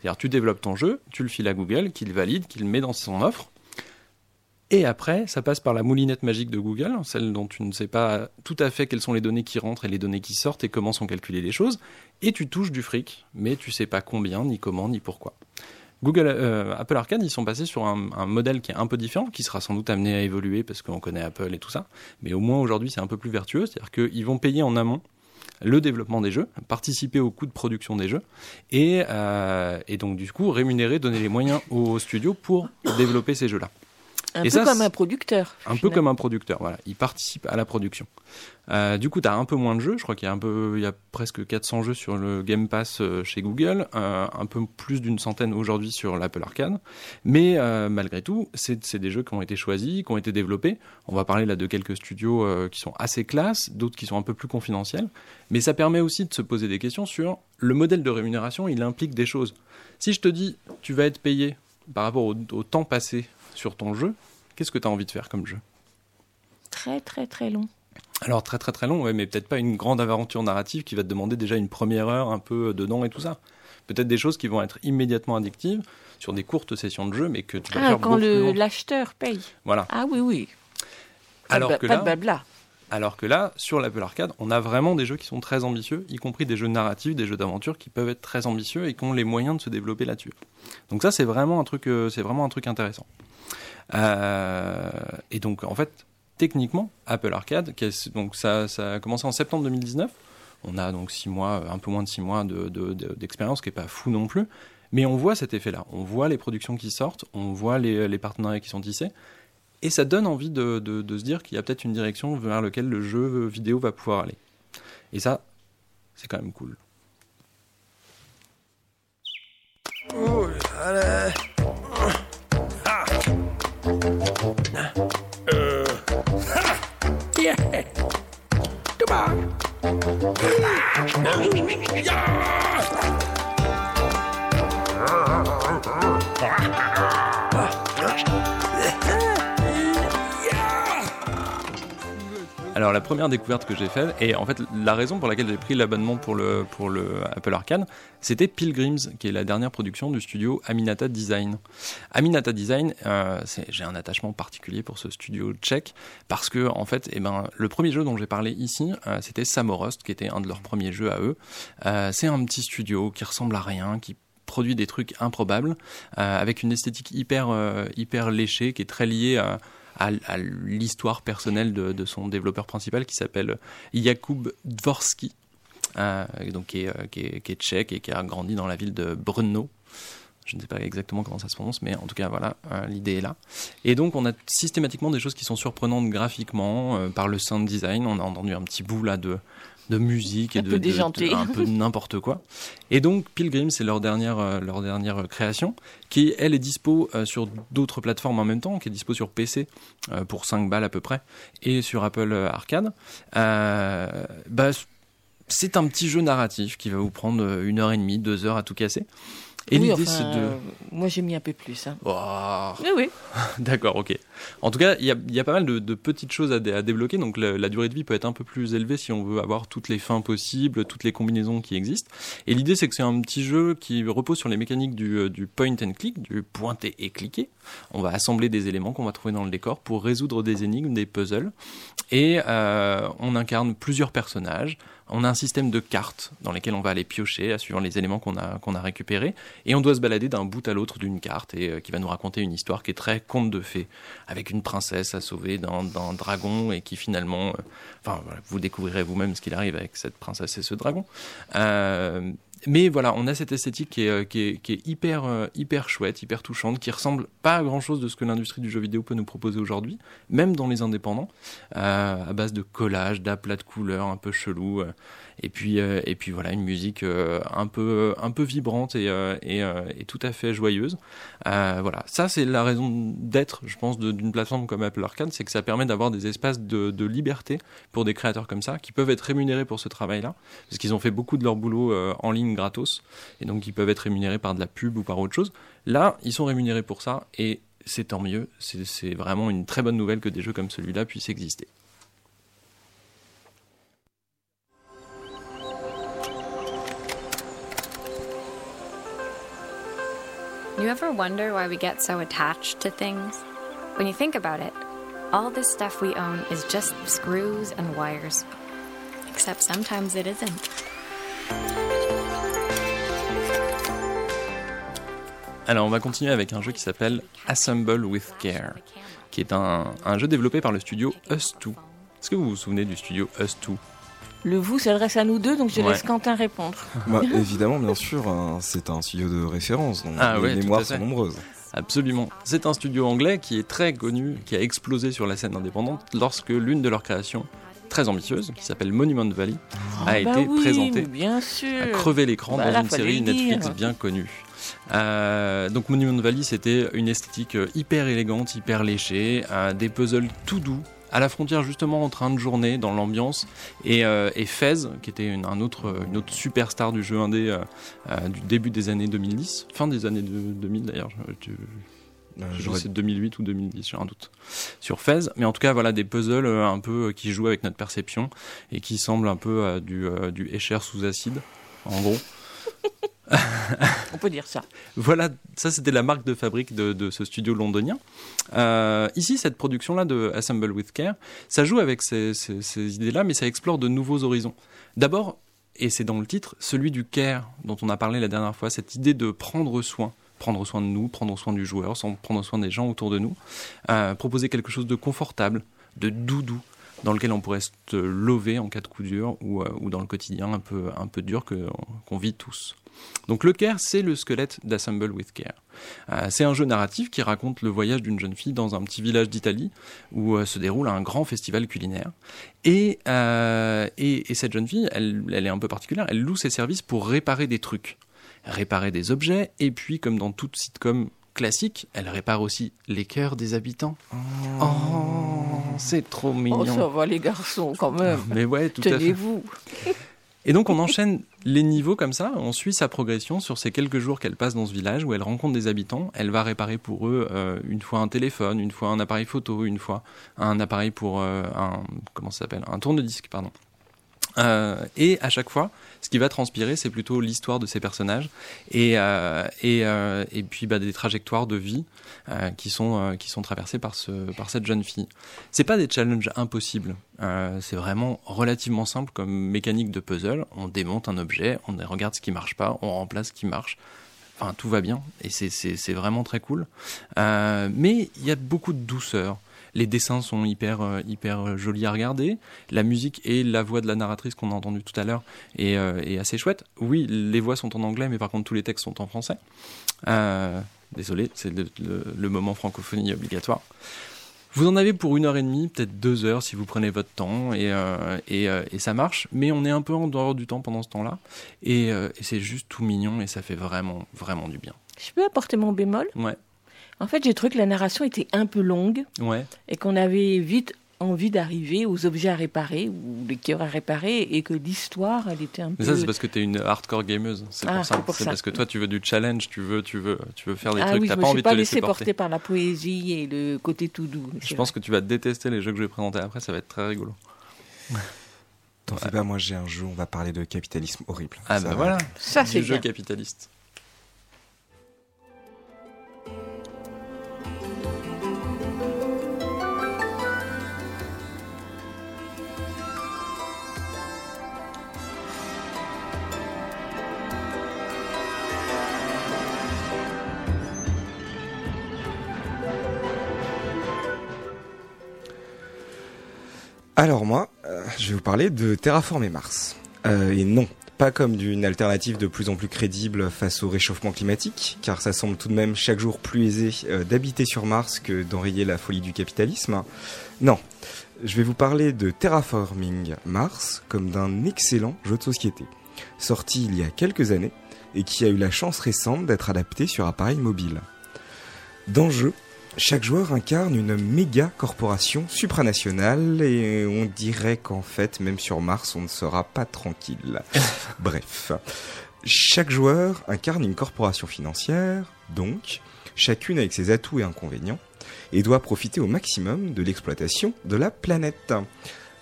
C'est-à-dire tu développes ton jeu, tu le files à Google, qu'il valide, qu'il met dans son offre. Et après, ça passe par la moulinette magique de Google, celle dont tu ne sais pas tout à fait quelles sont les données qui rentrent et les données qui sortent et comment sont calculées les choses. Et tu touches du fric, mais tu sais pas combien, ni comment, ni pourquoi. Google, euh, Apple Arcade, ils sont passés sur un, un modèle qui est un peu différent, qui sera sans doute amené à évoluer parce qu'on connaît Apple et tout ça. Mais au moins aujourd'hui, c'est un peu plus vertueux, c'est-à-dire qu'ils vont payer en amont le développement des jeux, participer au coût de production des jeux, et, euh, et donc du coup rémunérer, donner les moyens aux studios pour développer ces jeux-là. Un Et peu ça, comme un producteur. Un peu comme un producteur, voilà. Il participe à la production. Euh, du coup, tu as un peu moins de jeux. Je crois qu'il y a un peu, il y a presque 400 jeux sur le Game Pass euh, chez Google, euh, un peu plus d'une centaine aujourd'hui sur l'Apple Arcade. Mais malgré tout, c'est des jeux qui ont été choisis, qui ont été développés. On va parler là de quelques studios qui sont assez classes, d'autres qui sont un peu plus confidentiels. Mais ça permet aussi de se poser des questions sur le modèle de rémunération. Il implique des choses. Si je te dis, tu vas être payé par rapport au, au temps passé sur ton jeu, qu'est-ce que tu as envie de faire comme jeu? Très très très long. alors très très très long, ouais, mais peut-être pas une grande aventure narrative qui va te demander déjà une première heure un peu dedans et tout ça. Peut-être des choses qui vont être immédiatement addictives sur des courtes sessions de jeu, mais que tu vas Ah, faire quand l'acheteur paye. Voilà. Ah oui, oui. Alors que pas là, de blabla. alors que là, sur l'Apple Arcade, on a vraiment des jeux qui sont très ambitieux, y compris des jeux narratifs, des jeux d'aventure qui peuvent être très ambitieux et qui ont les moyens de se développer là-dessus. Donc ça, c'est vraiment un truc, euh, c'est vraiment un truc intéressant. Euh, et donc, en fait, techniquement, Apple Arcade, donc ça, a commencé en septembre 2019. On a donc six mois, un peu moins de six mois de- de- de- d'expérience, qui est pas fou non plus. Mais on voit cet effet-là. On voit les productions qui sortent, on voit les, partenariats qui sont tissés. Et ça donne envie de, se dire qu'il y a peut-être une direction vers laquelle le jeu vidéo va pouvoir aller. Et ça, c'est quand même cool. Ouh, allez. Ah. 야! Alors la première découverte que j'ai faite, et en fait la raison pour laquelle j'ai pris l'abonnement pour le, Apple Arcade, c'était Pilgrims, qui est la dernière production du studio Aminata Design. Aminata Design, euh, j'ai un attachement particulier pour ce studio tchèque, parce que en fait, eh ben, le premier jeu dont j'ai parlé ici, euh, c'était Samorost, qui était un de leurs premiers jeux à eux. Euh, c'est un petit studio qui ressemble à rien, qui produit des trucs improbables, avec une esthétique hyper, hyper léchée, qui est très liée à à, l'histoire personnelle de, son développeur principal qui s'appelle Jakub Dvorsky, euh, donc qui, est, euh, qui est tchèque et qui a grandi dans la ville de Brno. Je ne sais pas exactement comment ça se prononce, mais en tout cas, voilà, euh, l'idée est là. Et donc, on a systématiquement des choses qui sont surprenantes graphiquement, euh, par le sound design. On a entendu un petit bout là de, de musique et de, un peu n'importe quoi. Et donc, Pilgrim, c'est leur dernière, euh, leur dernière création, qui, elle, est dispo euh, sur d'autres plateformes en même temps, qui est dispo sur PC euh, pour 5 balles à peu près, et sur Apple euh, Arcade. Euh, bah, c'est un petit jeu narratif qui va vous prendre euh, une heure et demie, deux heures à tout casser. Et Oui, l'idée, enfin, c'est de... euh, moi j'ai mis un peu plus. Hein. Oh. Oui, oui. D'accord, ok. En tout cas, il y a, pas mal de, petites choses à, dé- à débloquer, donc la, durée de vie peut être un peu plus élevée si on veut avoir toutes les fins possibles, toutes les combinaisons qui existent. Et l'idée, c'est que c'est un petit jeu qui repose sur les mécaniques du, euh, point and click, du pointer et cliquer. On va assembler des éléments qu'on va trouver dans le décor pour résoudre des énigmes, des puzzles. Et euh, on incarne plusieurs personnages. On a un système de cartes dans lesquelles on va aller piocher suivant les éléments qu'on a, qu'on a récupérés. Et on doit se balader d'un bout à l'autre d'une carte et euh, qui va nous raconter une histoire qui est très conte de fées, avec une princesse à sauver d'un d'un dragon et qui finalement... euh, enfin, vous découvrirez vous-même ce qu'il arrive avec cette princesse et ce dragon. Euh, mais voilà, on a cette esthétique qui est, euh, qui est, qui est hyper, hyper chouette, hyper touchante, qui ressemble pas à grand chose de ce que l'industrie du jeu vidéo peut nous proposer aujourd'hui, même dans les indépendants, à base de collages, d'aplats de couleurs un peu chelous. Et puis, euh, et puis voilà, une musique euh, un peu, un peu vibrante et, euh, et, et tout à fait joyeuse. Voilà, ça c'est la raison d'être, je pense, d'une plateforme comme Apple Arcade, c'est que ça permet d'avoir des espaces de, de liberté pour des créateurs comme ça, qui peuvent être rémunérés pour ce travail-là, parce qu'ils ont fait beaucoup de leur boulot en ligne gratos, et donc ils peuvent être rémunérés par de la pub ou par autre chose. Là, ils sont rémunérés pour ça, et c'est tant mieux. C'est vraiment une très bonne nouvelle que des jeux comme celui-là puissent exister. You ever wonder why we get so attached to things? When you think about it, all this stuff we own is just screws and wires. Except sometimes it isn't. Alors, on va continuer avec un jeu qui s'appelle Assemble with Care, qui est un, un jeu développé par le studio Us2. Est-ce que vous vous souvenez du studio Us2 Le vous s'adresse à nous deux, donc je Ouais. laisse Quentin répondre. Bah, évidemment, bien sûr, hein, c'est un studio de référence, donc Ah les ouais, mémoires sont nombreuses. Absolument. C'est un studio anglais qui est très connu, qui a explosé sur la scène indépendante lorsque l'une de leurs créations, très ambitieuse, qui s'appelle Monument Valley, a Ah été bah oui, présentée bien sûr. à crever l'écran Bah dans là, une série. Netflix bien connue. Euh, donc Monument Valley, c'était une esthétique euh, hyper élégante, hyper léchée, euh, des puzzles tout doux, à la frontière justement entre un de journée dans l'ambiance et, euh, et Fez, qui était une, un autre, une autre superstar du jeu indé euh, euh, du début des années 2010, fin des années de- 2000 d'ailleurs. je- Euh, c'est 2008 ou 2010, j'ai un doute. Sur Fez, mais en tout cas, voilà des puzzles un peu qui jouent avec notre perception et qui semblent un peu euh, du, euh, du Escher sous acide, en gros. On peut dire ça. Voilà, ça c'était la marque de fabrique de, ce studio londonien. Euh, ici, cette production-là de Assemble with Care, ça joue avec ces, idées-là, mais ça explore de nouveaux horizons. D'abord, et c'est dans le titre, celui du care dont on a parlé la dernière fois, cette idée de prendre soin, prendre soin de nous, prendre soin du joueur, prendre soin des gens autour de nous, Euh, proposer quelque chose de confortable, de doudou, dans lequel on pourrait se lever en cas de coup dur ou, euh, dans le quotidien un peu, dur qu'on vit tous. Donc le Care, c'est le squelette d'Assemble with Care. Euh, c'est un jeu narratif qui raconte le voyage d'une jeune fille dans un petit village d'Italie où euh, se déroule un grand festival culinaire. Et cette jeune fille, elle, elle est un peu particulière, elle loue ses services pour réparer des trucs, réparer des objets, et puis comme dans toute sitcom classique, elle répare aussi les cœurs des habitants. Oh, c'est trop mignon. Oh, ça va les garçons quand même. Mais ouais, tout à fait. Tenez-vous. Et donc on enchaîne les niveaux comme ça, on suit sa progression sur ces quelques jours qu'elle passe dans ce village où elle rencontre des habitants, elle va réparer pour eux euh, une fois un téléphone, une fois un appareil photo, une fois un appareil pour euh, un comment ça s'appelle, un tourne-disque pardon. Euh, et à chaque fois, ce qui va transpirer, c'est plutôt l'histoire de ces personnages et, euh, et, euh, et puis bah, des trajectoires de vie euh, qui, sont, qui sont traversées par, ce, par cette jeune fille. C'est pas des challenges impossibles, c'est vraiment relativement simple comme mécanique de puzzle. On démonte un objet, on regarde ce qui marche pas, on remplace ce qui marche. Enfin, tout va bien et c'est- vraiment très cool. Mais il y a beaucoup de douceur. Les dessins sont hyper, euh, hyper jolis à regarder. La musique et la voix de la narratrice qu'on a entendue tout à l'heure est, euh, est assez chouette. Oui, les voix sont en anglais, mais par contre tous les textes sont en français. Euh, désolé, c'est le, le- le moment francophonie obligatoire. Vous en avez pour une heure et demie, peut-être deux heures si vous prenez votre temps et, euh, et, euh, et ça marche. Mais on est un peu en dehors du temps pendant ce temps-là et, euh, et c'est juste tout mignon et ça fait vraiment vraiment du bien. Je peux apporter mon bémol? Ouais, En fait, j'ai trouvé que la narration était un peu longue ouais. et qu'on avait vite envie d'arriver aux objets à réparer ou les cœurs à réparer et que l'histoire, elle était un Mais peu... ça c'est parce que t'es une hardcore gameuse. C'est Ah, pour ça. c'est parce que toi tu veux du challenge, tu veux tu veux tu veux faire des ah trucs. oui, T'as pas envie de pas te laisser porter porter. par la poésie et le côté tout doux. Je pense que tu vas détester les jeux que je vais présenter après. Ça va être très rigolo. T'en fais pas, moi j'ai un jeu, on va parler de capitalisme horrible. Ah Ça bah va. voilà. Ça, du c'est jeu bien. capitaliste. Alors moi, euh, je vais vous parler de Terraformer Mars. Euh, et non, Pas comme d'une alternative de plus en plus crédible face au réchauffement climatique, car ça semble tout de même chaque jour plus aisé euh, d'habiter sur Mars que d'enrayer la folie du capitalisme. Non, je vais vous parler de Terraforming Mars comme d'un excellent jeu de société, sorti il y a quelques années et qui a eu la chance récente d'être adapté sur appareil mobile. Dans le jeu, chaque joueur incarne une méga corporation supranationale et on dirait qu'en fait, même sur Mars, on ne sera pas tranquille. Bref. Chaque joueur incarne une corporation financière, donc, chacune avec ses atouts et inconvénients, et doit profiter au maximum de l'exploitation de la planète.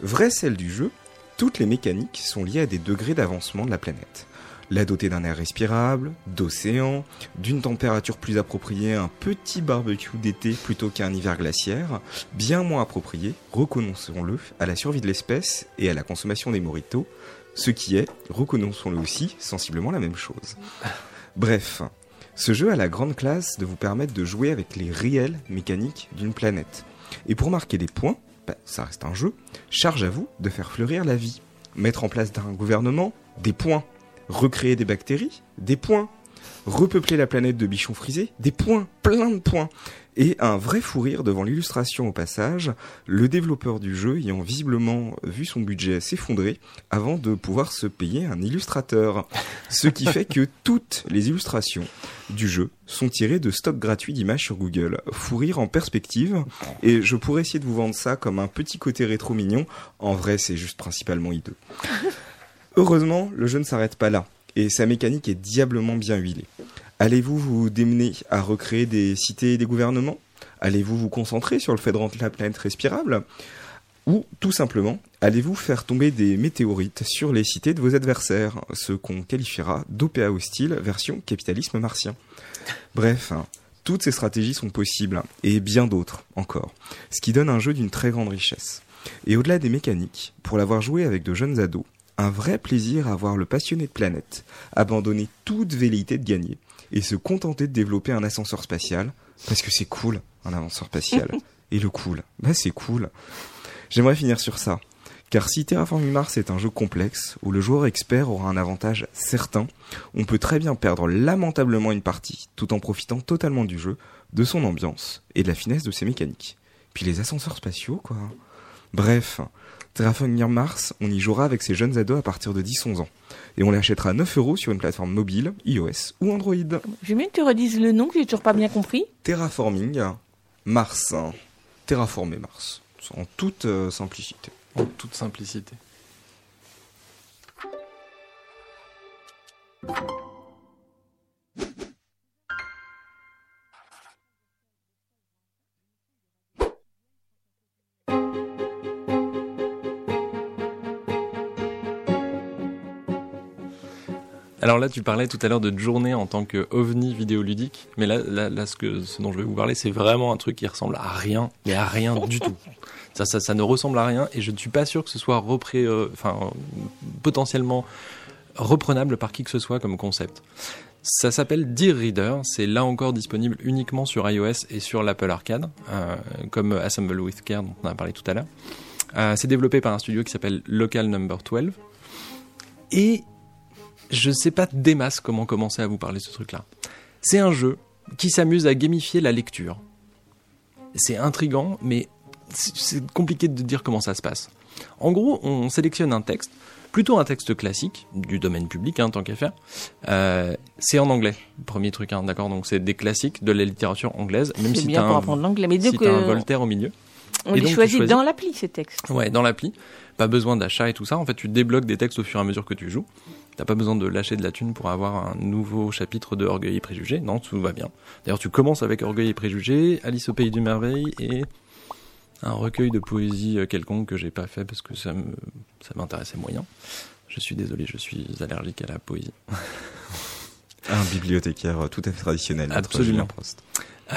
Vraie celle du jeu, toutes les mécaniques sont liées à des degrés d'avancement de la planète la doter d'un air respirable, d'océans, d'une température plus appropriée un petit barbecue d'été plutôt qu'un hiver glaciaire, bien moins approprié, reconnaissons-le, à la survie de l'espèce et à la consommation des moritos, ce qui est, reconnaissons-le aussi, sensiblement la même chose. Bref, ce jeu a la grande classe de vous permettre de jouer avec les réelles mécaniques d'une planète. Et pour marquer des points, bah, ça reste un jeu, charge à vous de faire fleurir la vie. Mettre en place d'un gouvernement, des points recréer des bactéries, des points, repeupler la planète de bichons frisés, des points, plein de points. Et un vrai fou rire devant l'illustration au passage, le développeur du jeu ayant visiblement vu son budget s'effondrer avant de pouvoir se payer un illustrateur. Ce qui fait que toutes les illustrations du jeu sont tirées de stock gratuit d'images sur Google. Fou rire en perspective, et je pourrais essayer de vous vendre ça comme un petit côté rétro mignon. En vrai, c'est juste principalement hideux. Heureusement, le jeu ne s'arrête pas là, et sa mécanique est diablement bien huilée. Allez-vous vous démener à recréer des cités et des gouvernements? Allez-vous vous concentrer sur le fait de rendre la planète respirable? Ou tout simplement, allez-vous faire tomber des météorites sur les cités de vos adversaires, ce qu'on qualifiera d'OPA hostile version capitalisme martien? Bref, hein, toutes ces stratégies sont possibles, et bien d'autres encore, ce qui donne un jeu d'une très grande richesse. Et au-delà des mécaniques, pour l'avoir joué avec de jeunes ados, un vrai plaisir à voir le passionné de planète abandonner toute velléité de gagner et se contenter de développer un ascenseur spatial parce que c'est cool un ascenseur spatial et le cool bah c'est cool j'aimerais finir sur ça car si Terraforming Mars est un jeu complexe où le joueur expert aura un avantage certain, on peut très bien perdre lamentablement une partie tout en profitant totalement du jeu, de son ambiance et de la finesse de ses mécaniques. Puis les ascenseurs spatiaux, quoi. Bref, Terraforming Mars, on y jouera avec ses jeunes ados à partir de 10-11 ans. Et on l'achètera 9 euros sur une plateforme mobile, iOS ou Android. J'aime bien que tu redises le nom que j'ai toujours pas bien compris. Terraforming Mars. Terraformer Mars. En toute euh, simplicité. En toute simplicité. Alors là, tu parlais tout à l'heure de journée en tant que ovni vidéoludique, mais là, là, là ce, que, ce dont je vais vous parler, c'est vraiment un truc qui ressemble à rien, mais à rien du tout. Ça, ça, ça ne ressemble à rien, et je ne suis pas sûr que ce soit repré, euh, enfin, potentiellement reprenable par qui que ce soit comme concept. Ça s'appelle Dear Reader, c'est là encore disponible uniquement sur iOS et sur l'Apple Arcade, euh, comme Assemble with Care dont on a parlé tout à l'heure. Euh, c'est développé par un studio qui s'appelle Local Number 12. Et je sais pas des masses comment commencer à vous parler de ce truc-là. C'est un jeu qui s'amuse à gamifier la lecture. C'est intrigant, mais c'est compliqué de dire comment ça se passe. En gros, on sélectionne un texte, plutôt un texte classique, du domaine public, hein, tant qu'à faire. Euh, c'est en anglais, premier truc, hein, d'accord? Donc c'est des classiques de la littérature anglaise, même si l'anglais, mais si un Voltaire au milieu. On Et les donc, tu choisit choisis- dans l'appli ces textes. Ouais, dans l'appli. Pas besoin d'achat et tout ça. En fait, tu débloques des textes au fur et à mesure que tu joues. T'as pas besoin de lâcher de la thune pour avoir un nouveau chapitre de Orgueil et Préjugés. Non, tout va bien. D'ailleurs, tu commences avec Orgueil et Préjugés, Alice au Pays du Merveille et un recueil de poésie euh, quelconque que j'ai pas fait parce que ça me, ça m'intéressait moyen. Je suis désolé, je suis allergique à la poésie. Un bibliothécaire tout à fait traditionnel. Absolument.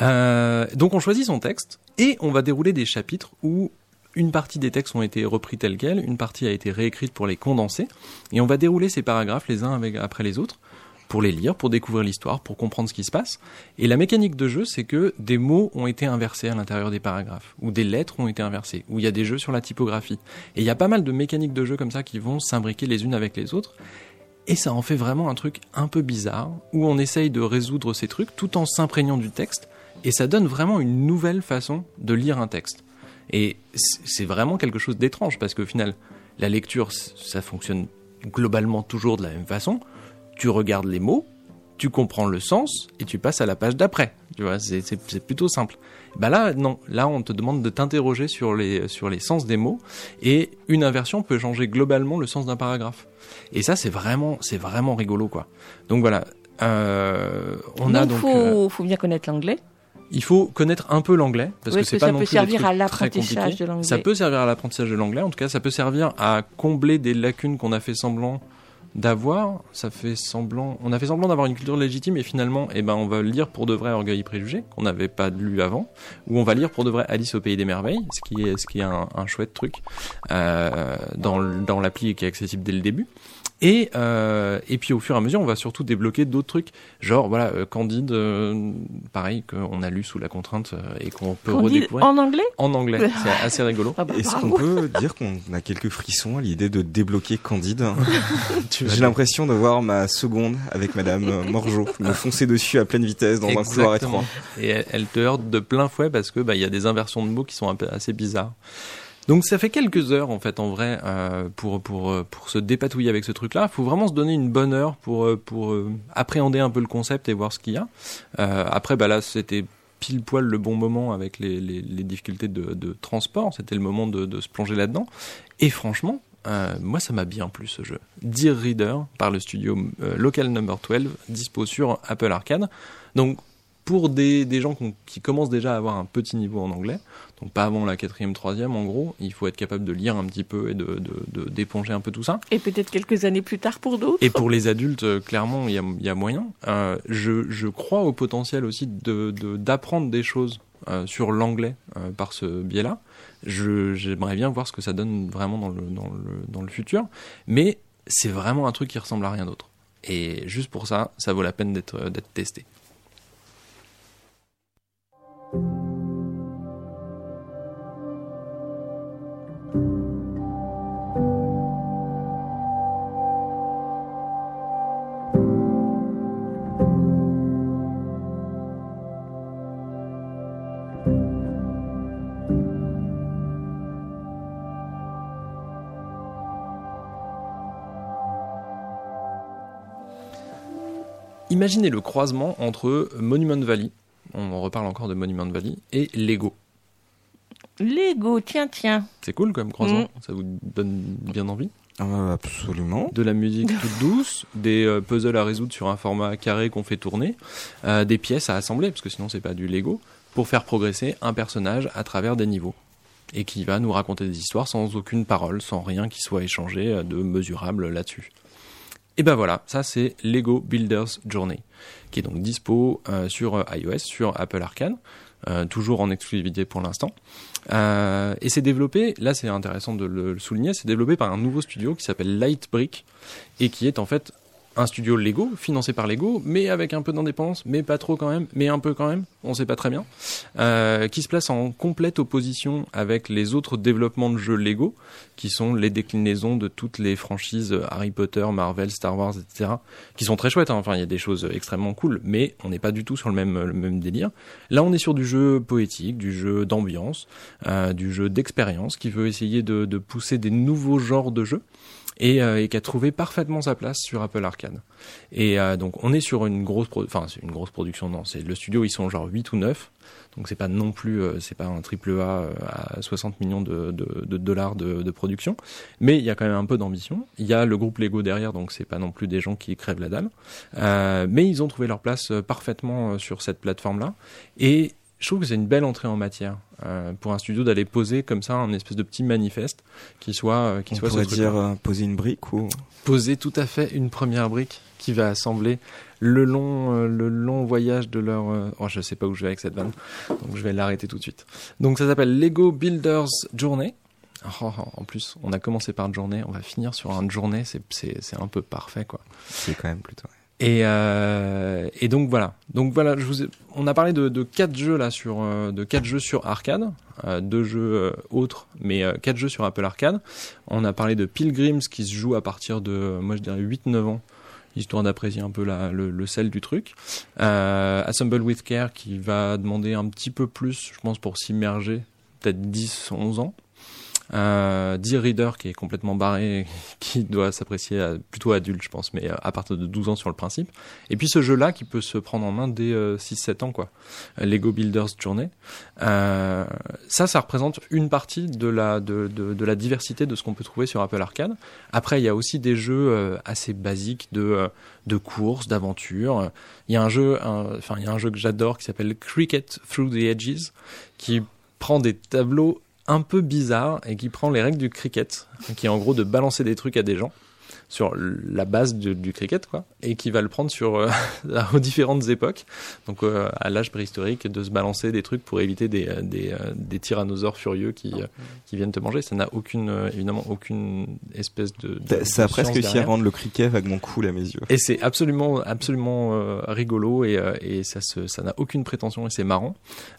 Euh, donc on choisit son texte et on va dérouler des chapitres où une partie des textes ont été repris tels quels, une partie a été réécrite pour les condenser, et on va dérouler ces paragraphes les uns après les autres pour les lire, pour découvrir l'histoire, pour comprendre ce qui se passe. Et la mécanique de jeu, c'est que des mots ont été inversés à l'intérieur des paragraphes, ou des lettres ont été inversées, ou il y a des jeux sur la typographie. Et il y a pas mal de mécaniques de jeu comme ça qui vont s'imbriquer les unes avec les autres. Et ça en fait vraiment un truc un peu bizarre, où on essaye de résoudre ces trucs tout en s'imprégnant du texte, et ça donne vraiment une nouvelle façon de lire un texte. Et c'est vraiment quelque chose d'étrange, parce qu'au final, la lecture, ça fonctionne globalement toujours de la même façon. Tu regardes les mots, tu comprends le sens, et tu passes à la page d'après. Tu vois, c'est- plutôt simple. Bah là, non. Là, on te demande de t'interroger sur les, sur les sens des mots, et une inversion peut changer globalement le sens d'un paragraphe. Et ça, c'est vraiment, c'est vraiment rigolo, quoi. Donc voilà. Euh, on donc, a donc. faut, euh, faut bien connaître l'anglais. Il faut connaître un peu l'anglais parce Oui, que c'est pas ça non peut plus des servir trucs à très l'apprentissage compliqués. de l'anglais Ça peut servir à l'apprentissage de l'anglais. En tout cas, ça peut servir à combler des lacunes qu'on a fait semblant d'avoir. Ça fait semblant, on a fait semblant d'avoir une culture légitime et finalement, eh ben, on va lire pour de vrai Orgueil et Préjugés qu'on n'avait pas lu avant, ou on va lire pour de vrai Alice au pays des merveilles, ce qui est, ce qui est un, un chouette truc euh, dans, dans l'appli et qui est accessible dès le début. Et, euh, et puis au fur et à mesure, on va surtout débloquer d'autres trucs, genre voilà euh, Candide, euh, pareil qu'on a lu sous la contrainte euh, et qu'on peut Candide redécouvrir en anglais En anglais, c'est assez rigolo. Ah bah, Est-ce qu'on peut dire qu'on a quelques frissons à l'idée de débloquer Candide J'ai l'impression de voir ma seconde avec Madame Morgeau me foncer dessus à pleine vitesse dans un couloir étroit. Et elle, elle te heurte de plein fouet parce que bah il y a des inversions de mots qui sont un peu assez bizarres. Donc ça fait quelques heures en fait en vrai euh, pour pour euh, pour se dépatouiller avec ce truc-là. Il faut vraiment se donner une bonne heure pour euh, pour euh, appréhender un peu le concept et voir ce qu'il y a. Euh, après bah là c'était pile poil le bon moment avec les, les, les difficultés de, de transport. C'était le moment de, de se plonger là-dedans. Et franchement, euh, moi ça m'a bien plu ce jeu. Dear Reader par le studio euh, Local Number 12, dispo sur Apple Arcade. Donc pour des, des gens qui commencent déjà à avoir un petit niveau en anglais, donc pas avant la quatrième, troisième en gros, il faut être capable de lire un petit peu et de, d'éponger un peu tout ça. Et peut-être quelques années plus tard pour d'autres. Et pour les adultes, euh, clairement, il y a, il y a moyen. Euh, je, je crois au potentiel aussi de, de- d'apprendre des choses euh, sur l'anglais euh, par ce biais-là. Je, j'aimerais bien voir ce que ça donne vraiment dans le, dans le, dans le futur. Mais c'est vraiment un truc qui ressemble à rien d'autre. Et juste pour ça, ça vaut la peine d'être, d'être testé. Imaginez le croisement entre Monument Valley, on reparle encore de Monument Valley, et Lego. Lego, tiens, tiens. C'est cool comme croisement, Mm. ça vous donne bien envie Ah, absolument. De la musique toute douce, des euh, puzzles à résoudre sur un format carré qu'on fait tourner, euh, des pièces à assembler, parce que sinon c'est pas du Lego, pour faire progresser un personnage à travers des niveaux. Et qui va nous raconter des histoires sans aucune parole, sans rien qui soit échangé euh, de mesurable là-dessus. Et ben voilà, ça c'est Lego Builders Journey, qui est donc dispo euh, sur iOS, sur Apple Arcade, euh, toujours en exclusivité pour l'instant. Euh, et c'est développé, là c'est intéressant de le souligner, c'est développé par un nouveau studio qui s'appelle Lightbrick, et qui est en fait un studio Lego, financé par Lego, mais avec un peu d'indépendance, mais pas trop quand même, mais un peu quand même, on sait pas très bien, euh, qui se place en complète opposition avec les autres développements de jeux Lego, qui sont les déclinaisons de toutes les franchises Harry Potter, Marvel, Star Wars, etc., qui sont très chouettes, hein. enfin il y a des choses extrêmement cool, mais on n'est pas du tout sur le même, le même délire. Là on est sur du jeu poétique, du jeu d'ambiance, euh, du jeu d'expérience, qui veut essayer de, de pousser des nouveaux genres de jeux et, euh, et qui a trouvé parfaitement sa place sur Apple Arcade. Et euh, donc on est sur une grosse, enfin c'est une grosse production, non, c'est le studio ils sont genre 8 ou 9, donc c'est pas non plus, euh, c'est pas un triple A euh, à 60 millions de, de, de dollars de, de production, mais il y a quand même un peu d'ambition. Il y a le groupe Lego derrière, donc c'est pas non plus des gens qui crèvent la dalle, Euh, mais ils ont trouvé leur place euh, parfaitement sur cette plateforme là, et je trouve que c'est une belle entrée en matière euh, pour un studio d'aller poser comme ça un espèce de petit manifeste qui soit euh, qui On soit pourrait dire euh, poser une brique ou poser tout à fait une première brique qui va assembler le long, euh, le long voyage de leur. euh, Oh, je sais pas où je vais avec cette vanne, donc je vais l'arrêter tout de suite. Donc ça s'appelle Lego Builders Journey. Oh, oh, en plus, on a commencé par une journée, on va finir sur un journée, c'est c'est c'est un peu parfait quoi. c'est quand même plutôt. Et, euh, et donc voilà. Donc voilà, je vous ai- on a parlé de, de quatre jeux là sur euh, de quatre jeux sur arcade, euh, deux jeux euh, autres, mais euh, quatre jeux sur Apple Arcade. On a parlé de Pilgrims qui se joue à partir de, moi je dirais 8-9 ans histoire d'apprécier un peu la, le, le sel du truc. Euh, Assemble with Care qui va demander un petit peu plus, je pense, pour s'immerger, peut-être 10, 11 ans. Euh, Dear Reader qui est complètement barré, qui doit s'apprécier à- plutôt adulte, je pense, mais euh, à partir de 12 ans sur le principe. Et puis ce jeu-là qui peut se prendre en main dès euh, 6-7 ans, quoi. Lego Builders Journey. Euh, ça, ça représente une partie de la, de, de, de la diversité de ce qu'on peut trouver sur Apple Arcade. Après, il y a aussi des jeux euh, assez basiques de, euh, de courses, d'aventure. Il y a un jeu, enfin, il y a un jeu que j'adore qui s'appelle Cricket Through the Edges, qui prend des tableaux un peu bizarres et qui prend les règles du cricket, qui est en gros de balancer des trucs à des gens sur la base de- du cricket, quoi, et qui va le prendre sur euh, aux différentes époques, donc euh, à l'âge préhistorique, de se balancer des trucs pour éviter des, euh, des, des tyrannosaures furieux qui, euh, qui viennent te manger. Ça n'a aucune, évidemment, aucune espèce de. de Ça a presque réussi à rendre le cricket vaguement cool à mes yeux. Et c'est absolument, absolument euh, rigolo et, euh, et ça se, ça n'a aucune prétention et c'est marrant.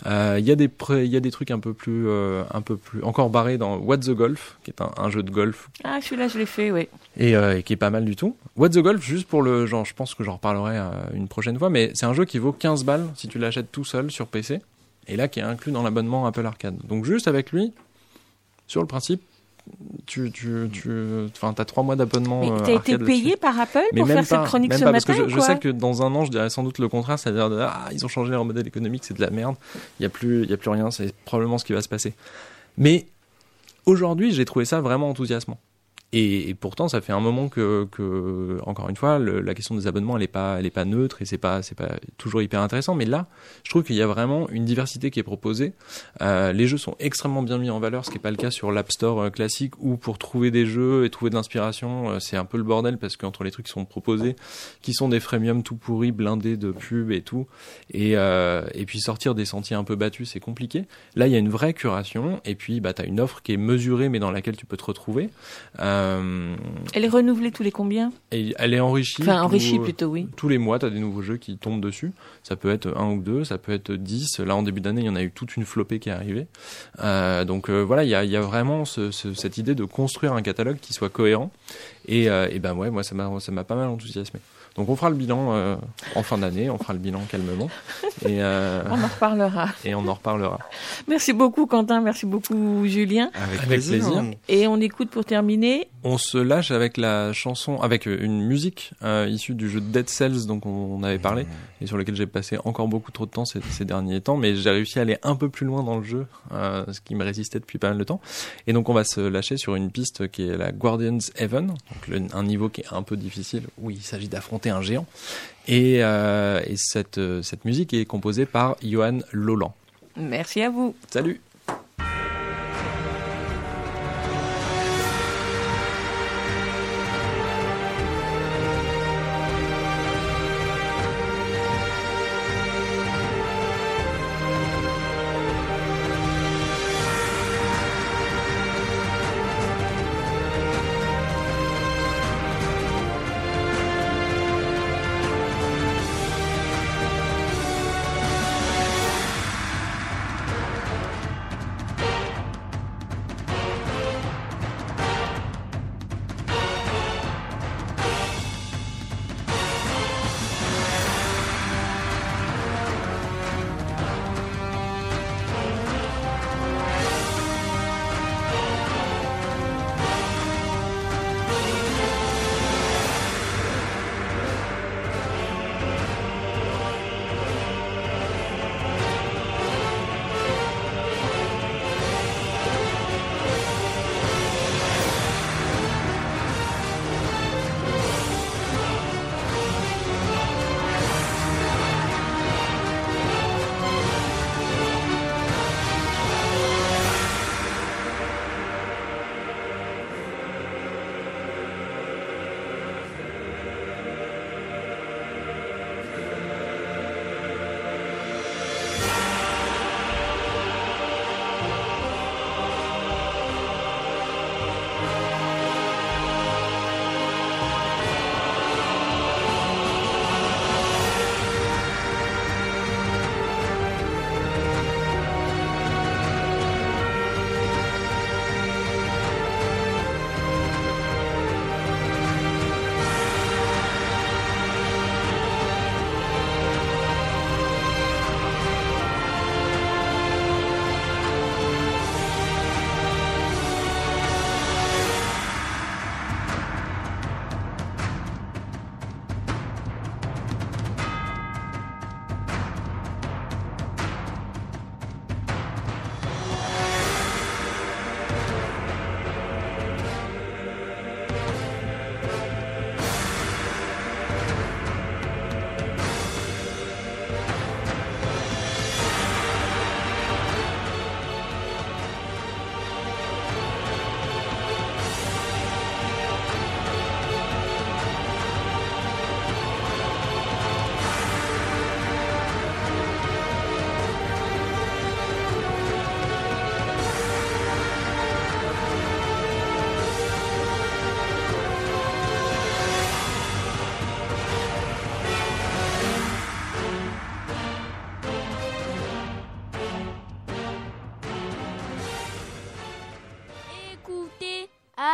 Euh, Il y a des, y a des trucs un peu plus, euh, un peu plus encore barrés dans What the Golf, qui est un, un jeu de golf Ah, celui-là, je l'ai fait, oui. et, euh, et qui est pas mal du tout. What the Golf, juste pour le genre, je pense que j'en reparlerai euh, une prochaine fois, mais c'est un jeu qui vaut 15 balles si tu l'achètes tout seul sur PC, et là qui est inclus dans l'abonnement Apple Arcade. Donc juste avec lui, sur le principe, tu, tu, tu, enfin, t'as trois mois d'abonnement. Mais euh, t'as été payé par Apple Mais pour faire pas, cette chronique même ce pas, matin parce que je, sais que dans un an, je dirais sans doute le contraire, c'est-à-dire ah, ils ont changé leur modèle économique, c'est de la merde, il y a plus, il y a plus rien, c'est probablement ce qui va se passer. Mais aujourd'hui, j'ai trouvé ça vraiment enthousiasmant. Et, et pourtant, ça fait un moment que, que encore une fois, le- la question des abonnements, elle est pas, elle est pas neutre et c'est pas, c'est pas toujours hyper intéressant. Mais là, je trouve qu'il y a vraiment une diversité qui est proposée. Euh, les jeux sont extrêmement bien mis en valeur, ce qui n'est pas le cas sur l'App Store euh, classique où pour trouver des jeux et trouver de l'inspiration, euh, c'est un peu le bordel parce qu'entre les trucs qui sont proposés, qui sont des freemiums tout pourris, blindés de pubs et tout, et, euh, et puis sortir des sentiers un peu battus, c'est compliqué. Là, il y a une vraie curation et puis bah, tu as une offre qui est mesurée mais dans laquelle tu peux te retrouver. Euh, Elle est renouvelée tous les combien? Et elle est enrichie. Enfin, enrichie plutôt, oui. Tous les mois, tu as des nouveaux jeux qui tombent dessus. Ça peut être un ou deux, ça peut être dix. Là, en début d'année, il y en a eu toute une flopée qui est arrivée. Euh, donc euh, voilà, il y a, il y a vraiment ce- ce- cette idée de construire un catalogue qui soit cohérent. Et, euh, et ben ouais, moi, ça m'a pas mal enthousiasmé. Donc on fera le bilan euh, en fin d'année, on fera le bilan calmement. Et, euh, On en reparlera. et on en reparlera. Merci beaucoup Quentin, merci beaucoup Julien. Avec, Avec plaisir. Et on écoute pour terminer. On se lâche avec la chanson, avec euh, une musique euh, issue du jeu Dead Cells dont on avait parlé et sur lequel j'ai passé encore beaucoup trop de temps ces, ces derniers temps, mais j'ai réussi à aller un peu plus loin dans le jeu, euh, ce qui me résistait depuis pas mal de temps. Et donc on va se lâcher sur une piste qui est la Guardian's Heaven, donc le- un niveau qui est un peu difficile où il s'agit d'affronter un géant. Et, euh, et cette, euh, cette musique est composée par Johan Lolan. Merci à vous. Salut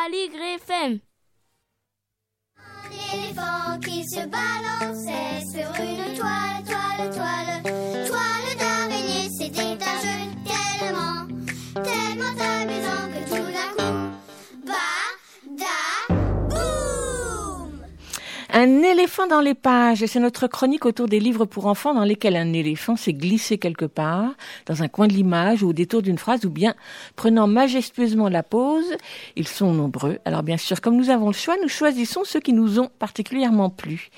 Aligre FM. Un éléphant dans les pages, c'est notre chronique autour des livres pour enfants dans lesquels un éléphant s'est glissé quelque part, dans un coin de l'image ou au détour d'une phrase, ou bien prenant majestueusement la pause. Ils sont nombreux. Alors bien sûr, comme nous avons le choix, nous choisissons ceux qui nous ont particulièrement plu.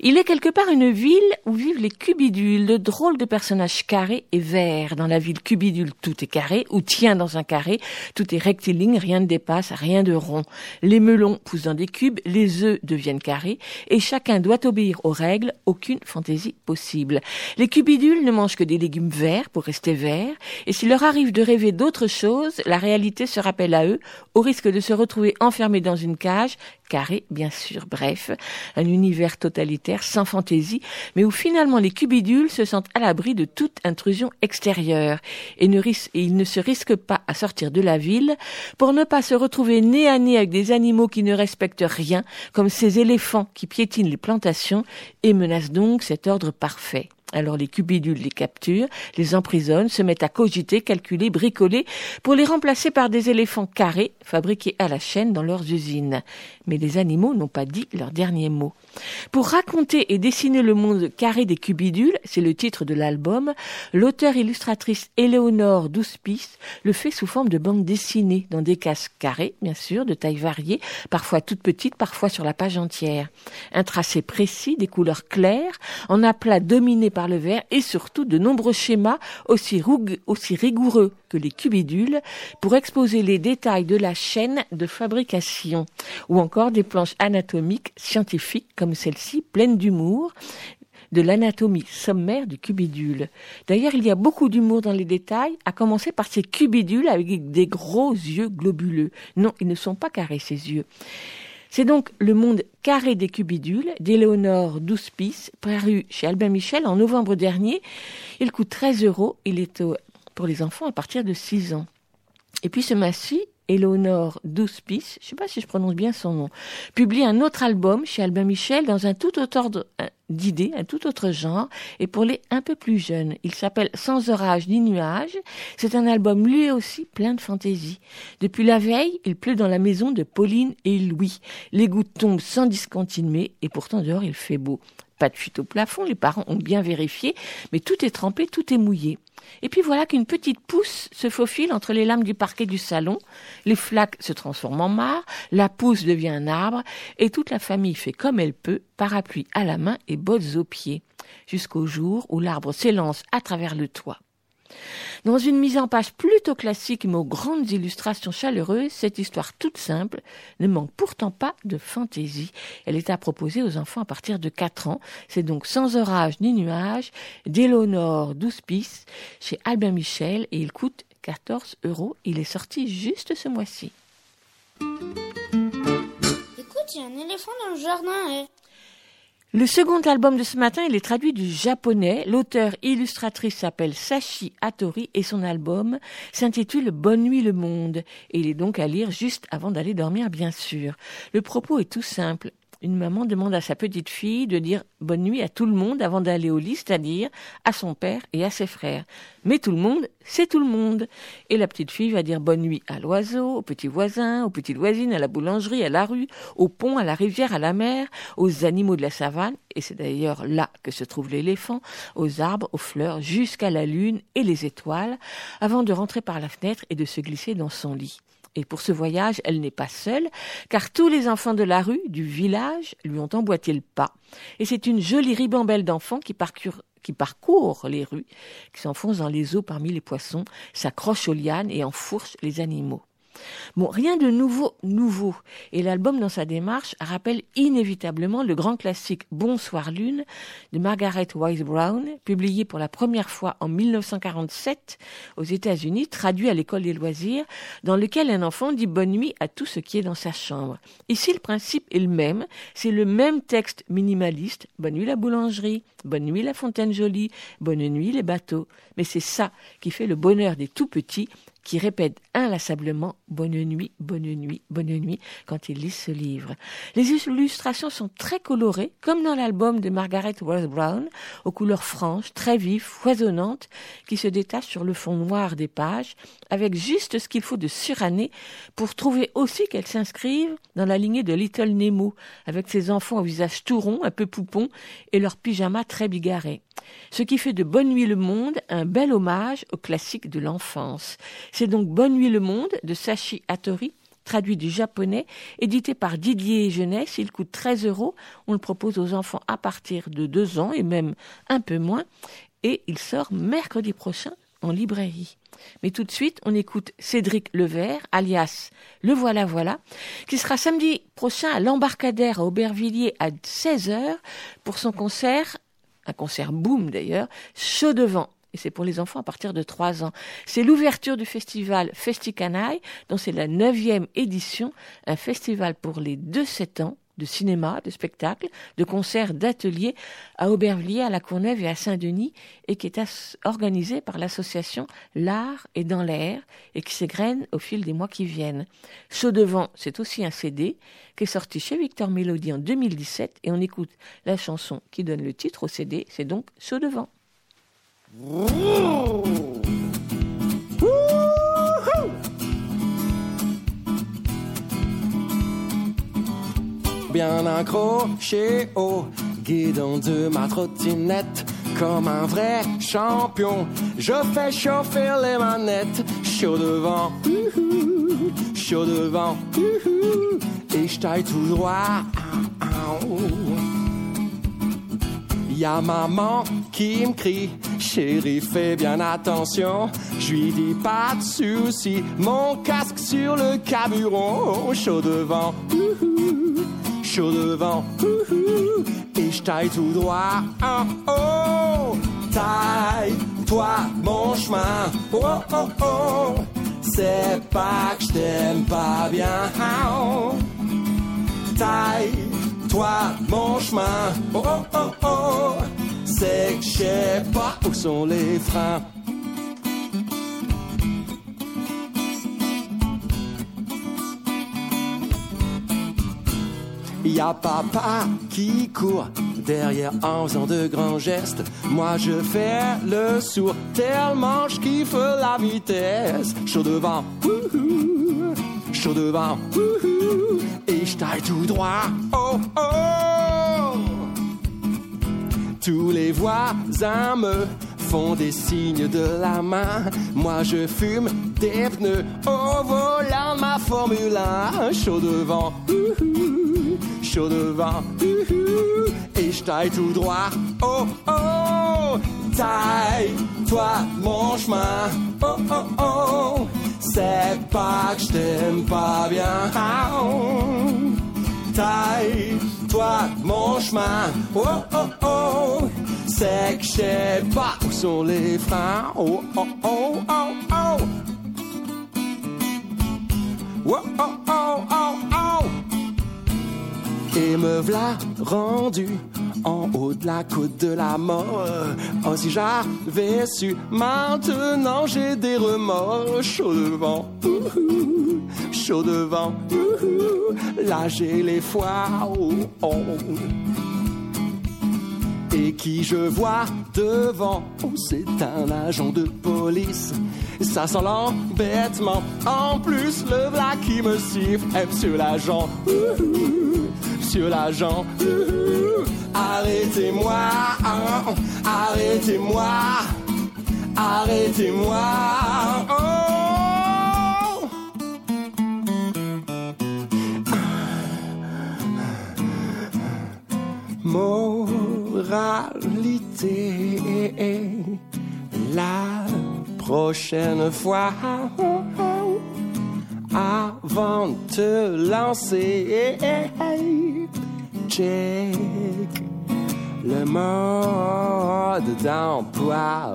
Il est quelque part une ville où vivent les cubidules, de drôles de personnages carrés et verts. Dans la ville cubidule, tout est carré, ou tient dans un carré, tout est rectiligne, rien ne dépasse, rien de rond. Les melons poussent dans des cubes, les œufs deviennent carrés, et chacun doit obéir aux règles, aucune fantaisie possible. Les cubidules ne mangent que des légumes verts pour rester verts, et s'il leur arrive de rêver d'autre chose, la réalité se rappelle à eux, au risque de se retrouver enfermés dans une cage, carré bien sûr, bref, un univers totalitaire sans fantaisie, mais où finalement les cubidules se sentent à l'abri de toute intrusion extérieure, et, ne ils ne se risquent pas à sortir de la ville pour ne pas se retrouver nez à nez avec des animaux qui ne respectent rien, comme ces éléphants qui piétinent les plantations et menacent donc cet ordre parfait. Alors les cubidules les capturent, les emprisonnent, se mettent à cogiter, calculer, bricoler pour les remplacer par des éléphants carrés fabriqués à la chaîne dans leurs usines. Mais les animaux n'ont pas dit leur dernier mot. Pour raconter et dessiner le monde carré des cubidules, c'est le titre de l'album, l'auteur illustratrice Éléonore Douspice le fait sous forme de bande dessinée dans des cases carrées, bien sûr, de taille variée, parfois toutes petites, parfois sur la page entière. Un tracé précis, des couleurs claires, en aplat dominé par le vert et surtout de nombreux schémas aussi, aussi rigoureux que les cubidules pour exposer les détails de la chaîne de fabrication ou encore des planches anatomiques scientifiques comme celle-ci pleine d'humour de l'anatomie sommaire du cubidule. D'ailleurs, il y a beaucoup d'humour dans les détails, à commencer par ces cubidules avec des gros yeux globuleux. Non, ils ne sont pas carrés, ces yeux. C'est donc Le monde carré des cubidules d'Éléonore Douspice, paru chez Albin Michel en novembre dernier. Il coûte 13 euros. Il est au- pour les enfants à partir de 6 ans. Et puis ce mois-ci, Éléonore Douspice, je ne sais pas si je prononce bien son nom, publie un autre album chez Albin Michel dans un tout autre ordre d'idées, un tout autre genre, et pour les un peu plus jeunes. Il s'appelle Sans orage ni nuage. C'est un album lui aussi plein de fantaisie. Depuis la veille, il pleut dans la maison de Pauline et Louis. Les gouttes tombent sans discontinuer, et pourtant dehors il fait beau. Pas de fuite au plafond, les parents ont bien vérifié, mais tout est trempé, tout est mouillé. Et puis voilà qu'une petite pousse se faufile entre les lames du parquet du salon, les flaques se transforment en mare, la pousse devient un arbre, et toute la famille fait comme elle peut, parapluie à la main et bottes aux pieds, jusqu'au jour où l'arbre s'élance à travers le toit. Dans une mise en page plutôt classique mais aux grandes illustrations chaleureuses, cette histoire toute simple ne manque pourtant pas de fantaisie. Elle est à proposer aux enfants à partir de 4 ans. C'est donc Sans orage ni nuage d'Éléonore Douspice chez Albin Michel et il coûte 14 euros. Il est sorti juste ce mois-ci. Écoute, il y a un éléphant dans le jardin. eh. Le second album de ce matin, il est traduit du japonais. L'auteur illustratrice s'appelle Sashi Hattori et son album s'intitule Bonne nuit le monde. Il est donc à lire juste avant d'aller dormir, bien sûr. Le propos est tout simple. Une maman demande à sa petite fille de dire bonne nuit à tout le monde avant d'aller au lit, c'est-à-dire à son père et à ses frères. Mais tout le monde, c'est tout le monde. Et la petite fille va dire bonne nuit à l'oiseau, aux petits voisins, aux petites voisines, à la boulangerie, à la rue, au pont, à la rivière, à la mer, aux animaux de la savane, et c'est d'ailleurs là que se trouve l'éléphant, aux arbres, aux fleurs, jusqu'à la lune et les étoiles, avant de rentrer par la fenêtre et de se glisser dans son lit. Et pour ce voyage, elle n'est pas seule, car tous les enfants de la rue, du village, lui ont emboîté le pas. Et c'est une jolie ribambelle d'enfants qui parcourt les rues, qui s'enfonce dans les eaux parmi les poissons, s'accroche aux lianes et enfourche les animaux. Bon, rien de nouveau, nouveau. Et l'album, dans sa démarche, rappelle inévitablement le grand classique Bonsoir Lune de Margaret Wise Brown, publié pour la première fois en 1947 aux États-Unis, traduit à l'école des loisirs, dans lequel un enfant dit bonne nuit à tout ce qui est dans sa chambre. Ici, le principe est le même. C'est le même texte minimaliste. Bonne nuit la boulangerie, bonne nuit la fontaine jolie, bonne nuit les bateaux. Mais c'est ça qui fait le bonheur des tout petits qui répète inlassablement Bonne nuit, bonne nuit, bonne nuit quand il lit ce livre. Les illustrations sont très colorées, comme dans l'album de Margaret Rose Brown, aux couleurs franches, très vives, foisonnantes, qui se détachent sur le fond noir des pages, avec juste ce qu'il faut de suranné pour trouver aussi qu'elles s'inscrivent dans la lignée de Little Nemo, avec ses enfants au visage tout rond, un peu poupon, et leurs pyjamas très bigarrés. Ce qui fait de Bonne Nuit le Monde un bel hommage au classique de l'enfance. C'est donc Bonne Nuit le Monde de Sashi Hattori, traduit du japonais, édité par Didier Jeunesse. Il coûte 13 euros. On le propose aux enfants à partir de 2 ans et même un peu moins. Et il sort mercredi prochain en librairie. Mais tout de suite, on écoute Cédric Levert, alias Le Voilà Voilà, qui sera samedi prochain à l'embarcadère à Aubervilliers à 16h pour son concert, un concert boom d'ailleurs, chaud devant. Et c'est pour les enfants à partir de 3 ans. C'est l'ouverture du festival Festicanaille, dont c'est la neuvième édition, un festival pour les 2-7 ans de cinéma, de spectacle, de concerts, d'ateliers à Aubervilliers, à La Courneuve et à Saint-Denis, et qui est organisé par l'association L'Art est dans l'air, et qui s'égrène au fil des mois qui viennent. Chaud devant, c'est aussi un CD qui est sorti chez Victor Melody en 2017, et on écoute la chanson qui donne le titre au CD, c'est donc Chaud devant. Bien accroché au guidon de ma trottinette. Comme un vrai champion, je fais chauffer les manettes. Chaud devant, chaud devant, et je taille tout droit. Y a maman qui me crie, chérie, fais bien attention. Je lui dis pas de soucis, mon casque sur le caburon. Chaud devant, chaud devant, et je taille tout droit. Oh, taille, toi, mon chemin. Oh, oh, oh, c'est pas que je t'aime pas bien. Oh, taille, toi, mon chemin. Oh, oh, oh, oh, c'est que je sais pas où sont les freins. Y a papa qui court derrière en faisant de grands gestes. Moi je fais le sourd tellement je kiffe la vitesse. Chaud devant, ouhou, chaud devant, ouhou, et je taille tout droit. Oh oh, tous les voisins me font des signes de la main. Moi je fume des pneus au volant de ma Formule 1. Chaud devant, ouhou, chaud devant, et je tout droit. Oh oh, taille, toi mon chemin. Oh oh oh, c'est pas que je t'aime pas bien. Oh, taille, toi mon chemin. Oh oh oh, c'est que je sais pas où sont les freins. Oh oh oh oh oh. Oh oh oh oh oh. Et me v'là rendu en haut de la côte de la mort. Oh, si j'avais su, maintenant j'ai des remords. Chaud devant, chaud devant, là j'ai les foies. Et qui je vois devant, oh, c'est un agent de police. Ça sent l'embêtement. En plus, le v'là qui me siffle. Eh, monsieur l'agent, ouhou, monsieur l'agent, arrêtez-moi, hein, arrêtez-moi, arrêtez-moi. Oh. Moralité, la prochaine fois, avant de te lancer, le mode d'emploi.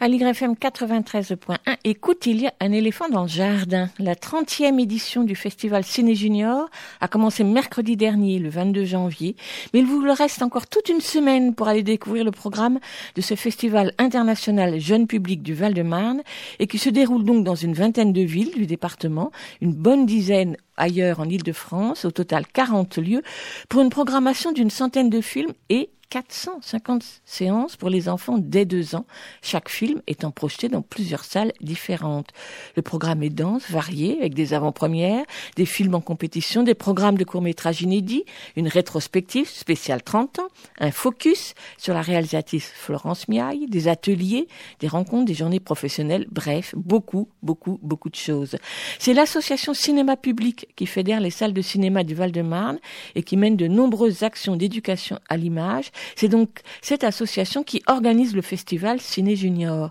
À l'YFM 93.1, écoute, il y a un éléphant dans le jardin. La 30e édition du festival Ciné Junior a commencé mercredi dernier, le 22 janvier. Mais il vous reste encore toute une semaine pour aller découvrir le programme de ce festival international jeune public du Val-de-Marne et qui se déroule donc dans une vingtaine de villes du département, une bonne dizaine ailleurs en Ile-de-France, au total 40 lieux, pour une programmation d'une centaine de films et 450 séances pour les enfants dès deux ans, chaque film étant projeté dans plusieurs salles différentes. Le programme est dense, varié, avec des avant-premières, des films en compétition, des programmes de courts-métrages inédits, une rétrospective spéciale 30 ans, un focus sur la réalisatrice Florence Miaille, des ateliers, des rencontres, des journées professionnelles, bref, beaucoup, beaucoup, beaucoup de choses. C'est l'association Cinéma Public qui fédère les salles de cinéma du Val-de-Marne et qui mène de nombreuses actions d'éducation à l'image c'est donc cette association qui organise le festival Ciné Junior.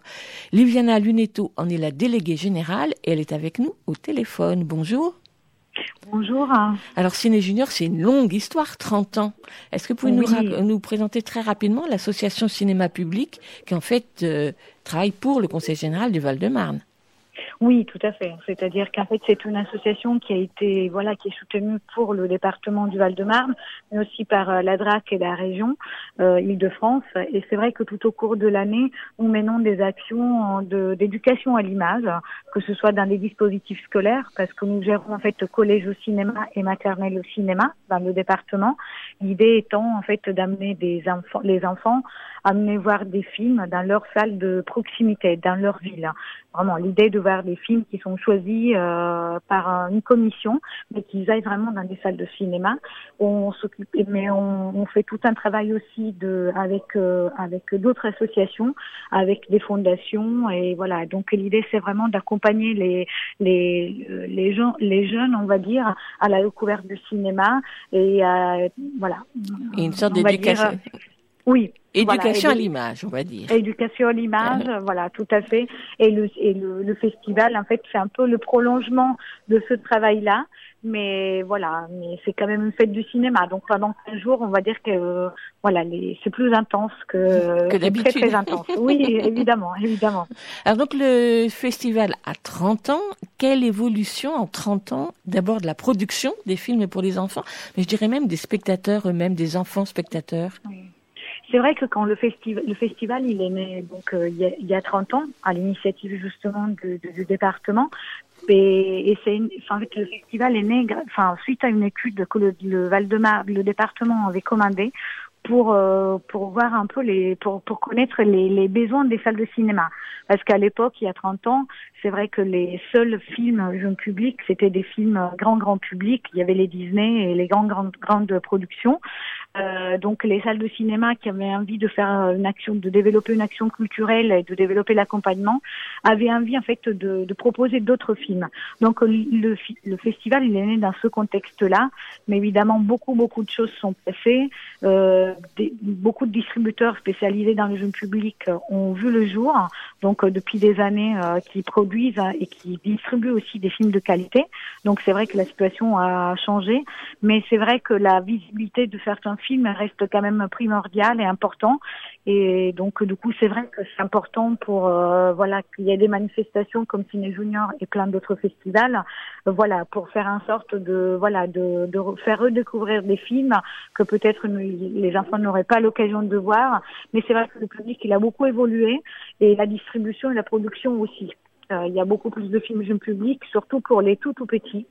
Liviana Lunetto en est la déléguée générale et elle est avec nous au téléphone. Bonjour. Bonjour. Alors Ciné Junior, c'est une longue histoire, 30 ans. Est-ce que vous pouvez nous, Oui. nous présenter très rapidement l'association Cinéma Public qui en fait euh, travaille pour le Conseil général du Val-de-Marne? Oui, tout à fait. C'est-à-dire qu'en fait, c'est une association qui a été, voilà, qui est soutenue pour le département du Val-de-Marne, mais aussi par euh, la DRAC et la région euh, Île-de-France. Et c'est vrai que tout au cours de l'année, nous menons des actions d'éducation à l'image, que ce soit dans des dispositifs scolaires, parce que nous gérons en fait collège au cinéma et maternelle au cinéma dans le département. L'idée étant en fait d'amener des enfants, les enfants à amener voir des films dans leur salle de proximité, dans leur ville. Vraiment, l'idée de voir des films qui sont choisis euh, par un- une commission, mais qu'ils aillent vraiment dans des salles de cinéma. On s'occupe, mais on, on fait tout un travail aussi de avec euh, avec d'autres associations, avec des fondations et voilà. Donc l'idée c'est vraiment d'accompagner les les les gens les jeunes, on va dire, à la découverte du cinéma et à, voilà. et une sorte d'éducation. Oui. Éducation voilà, à l'image, on va dire. Éducation à l'image, voilà, tout à fait. Et le, et le, le festival, en fait, c'est un peu le prolongement de ce travail-là. Mais voilà, mais c'est quand même une fête du cinéma. Donc pendant 15 jours, on va dire que euh, voilà, c'est plus intense que, Que c'est très d'habitude. très intense. Oui, évidemment, évidemment. Alors donc le festival a 30 ans. Quelle évolution en 30 ans? D'abord de la production des films pour les enfants, mais je dirais même des spectateurs eux-mêmes, des enfants spectateurs. C'est vrai que quand le festival, le festival, il est né donc euh, il, y a, il y a 30 ans à l'initiative justement de- du département. Et, et c'est, en fait, le festival est né, enfin, suite à une étude que le, le Val-de-Marne, le département avait commandée pour euh, pour voir un peu les pour pour connaître les, les besoins des salles de cinéma parce qu'à l'époque il y a 30 ans c'est vrai que les seuls films jeune public c'était des films grand grand public il y avait les Disney et les grandes grandes grandes productions euh, donc les salles de cinéma qui avaient envie de faire une action, de développer une action culturelle et de développer l'accompagnement, avaient envie en fait de, proposer d'autres films. Donc le, festival il est né dans ce contexte-là, mais évidemment beaucoup beaucoup de choses sont passées. Euh, beaucoup de distributeurs spécialisés dans le jeune public ont vu le jour, donc euh, depuis des années qui produisent et qui distribuent aussi des films de qualité. Donc c'est vrai que la situation a changé, mais c'est vrai que la visibilité de certains films reste quand même primordiale et important. Et donc du coup c'est vrai que c'est important pour euh, voilà qu'il y ait des manifestations comme Ciné Junior et plein d'autres festivals, voilà pour faire en sorte de voilà de, de re- faire redécouvrir des films que peut-être les enfants n'auraient pas l'occasion de voir. Mais c'est vrai que le public il a beaucoup évolué et la distribution et la production aussi. Euh, il y a beaucoup plus de films jeune public, surtout pour les tout tout petits.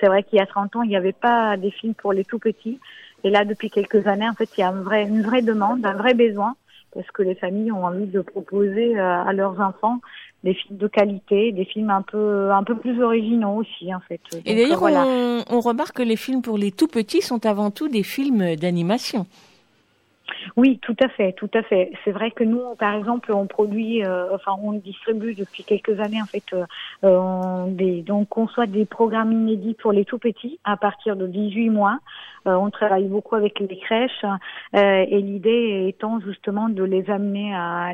C'est vrai qu'il y a 30 ans, il n'y avait pas des films pour les tout petits. Et là, depuis quelques années, en fait, il y a un vrai, une vraie demande, un vrai besoin, parce que les familles ont envie de proposer euh, à leurs enfants des films de qualité, des films un peu, un peu plus originaux aussi, en fait. Et d'ailleurs, voilà. on, on remarque que les films pour les tout petits sont avant tout des films d'animation. Oui, tout à fait, tout à fait. C'est vrai que nous, par exemple, on produit, euh, enfin, on distribue depuis quelques années, en fait, euh, euh, on- des, donc, on conçoit des programmes inédits pour les tout petits à partir de 18 mois. Euh, on travaille beaucoup avec les crèches euh, et l'idée étant justement de les amener à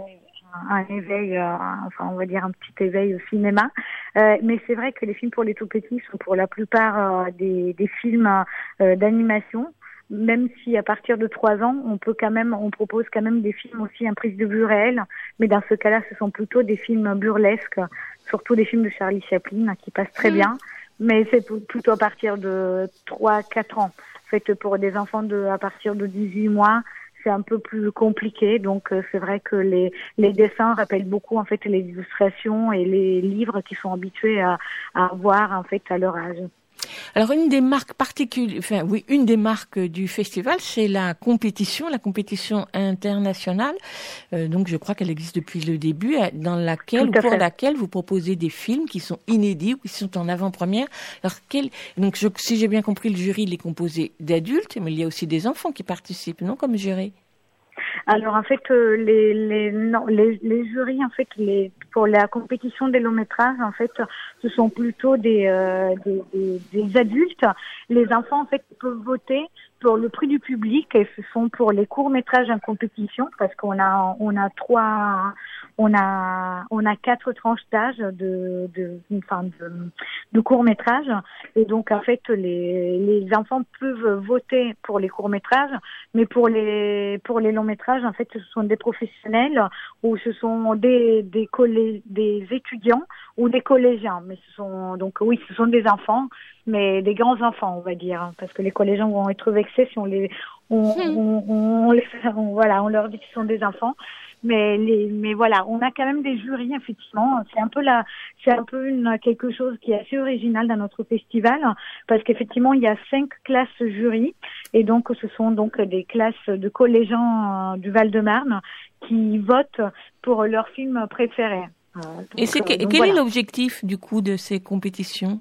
un éveil, euh, enfin on va dire un petit éveil au cinéma. Euh, mais c'est vrai que les films pour les tout petits sont pour la plupart euh, des, des films d'animation même si à partir de trois ans, on peut quand même, on propose quand même des films aussi en prise de vue réelle, mais dans ce cas-là, ce sont plutôt des films burlesques, surtout des films de Charlie Chaplin qui passent très Mm. bien, mais c'est plutôt à partir de trois, quatre ans. En fait, pour des enfants de à partir de 18 mois, c'est un peu plus compliqué, donc euh, c'est vrai que les, les dessins rappellent beaucoup en fait les illustrations et les livres qui sont habitués à, à voir en fait à leur âge. Alors une des marques particulières, enfin oui, une des marques du festival, c'est la compétition, la compétition internationale. Euh, donc je crois qu'elle existe depuis le début, euh, dans laquelle, pour laquelle vous proposez des films qui sont inédits ou qui sont en avant-première. Alors quel, donc je- si j'ai bien compris, le jury il est composé d'adultes, mais il y a aussi des enfants qui participent, non, comme jury? Alors en fait, euh, les, les, non, les, les jurys, en fait, les, pour la compétition des longs métrages, en fait, ce sont plutôt des, euh, des, des, des adultes. Les enfants, en fait, peuvent voter pour le prix du public et ce sont pour les courts métrages en compétition parce qu'on a on a trois on a on a quatre tranches d'âge de de enfin de, de courts métrages et donc en fait les les enfants peuvent voter pour les courts métrages mais pour les pour les longs métrages en fait ce sont des professionnels ou ce sont des des des étudiants ou des collégiens. Mais ce sont donc oui ce sont des enfants mais des grands enfants on va dire hein, parce que les collégiens vont être vexés si on les on, on, on, on les on- voilà on leur dit qu'ils sont des enfants mais les mais voilà on a quand même des jurys effectivement. C'est un peu la c'est un peu une quelque chose qui est assez original dans notre festival parce qu'effectivement il y a cinq classes jury et donc ce sont donc des classes de collégiens euh, du Val-de-Marne qui votent pour leur film préféré. Euh, Et c'est euh, donc quel est l'objectif du coup de ces compétitions?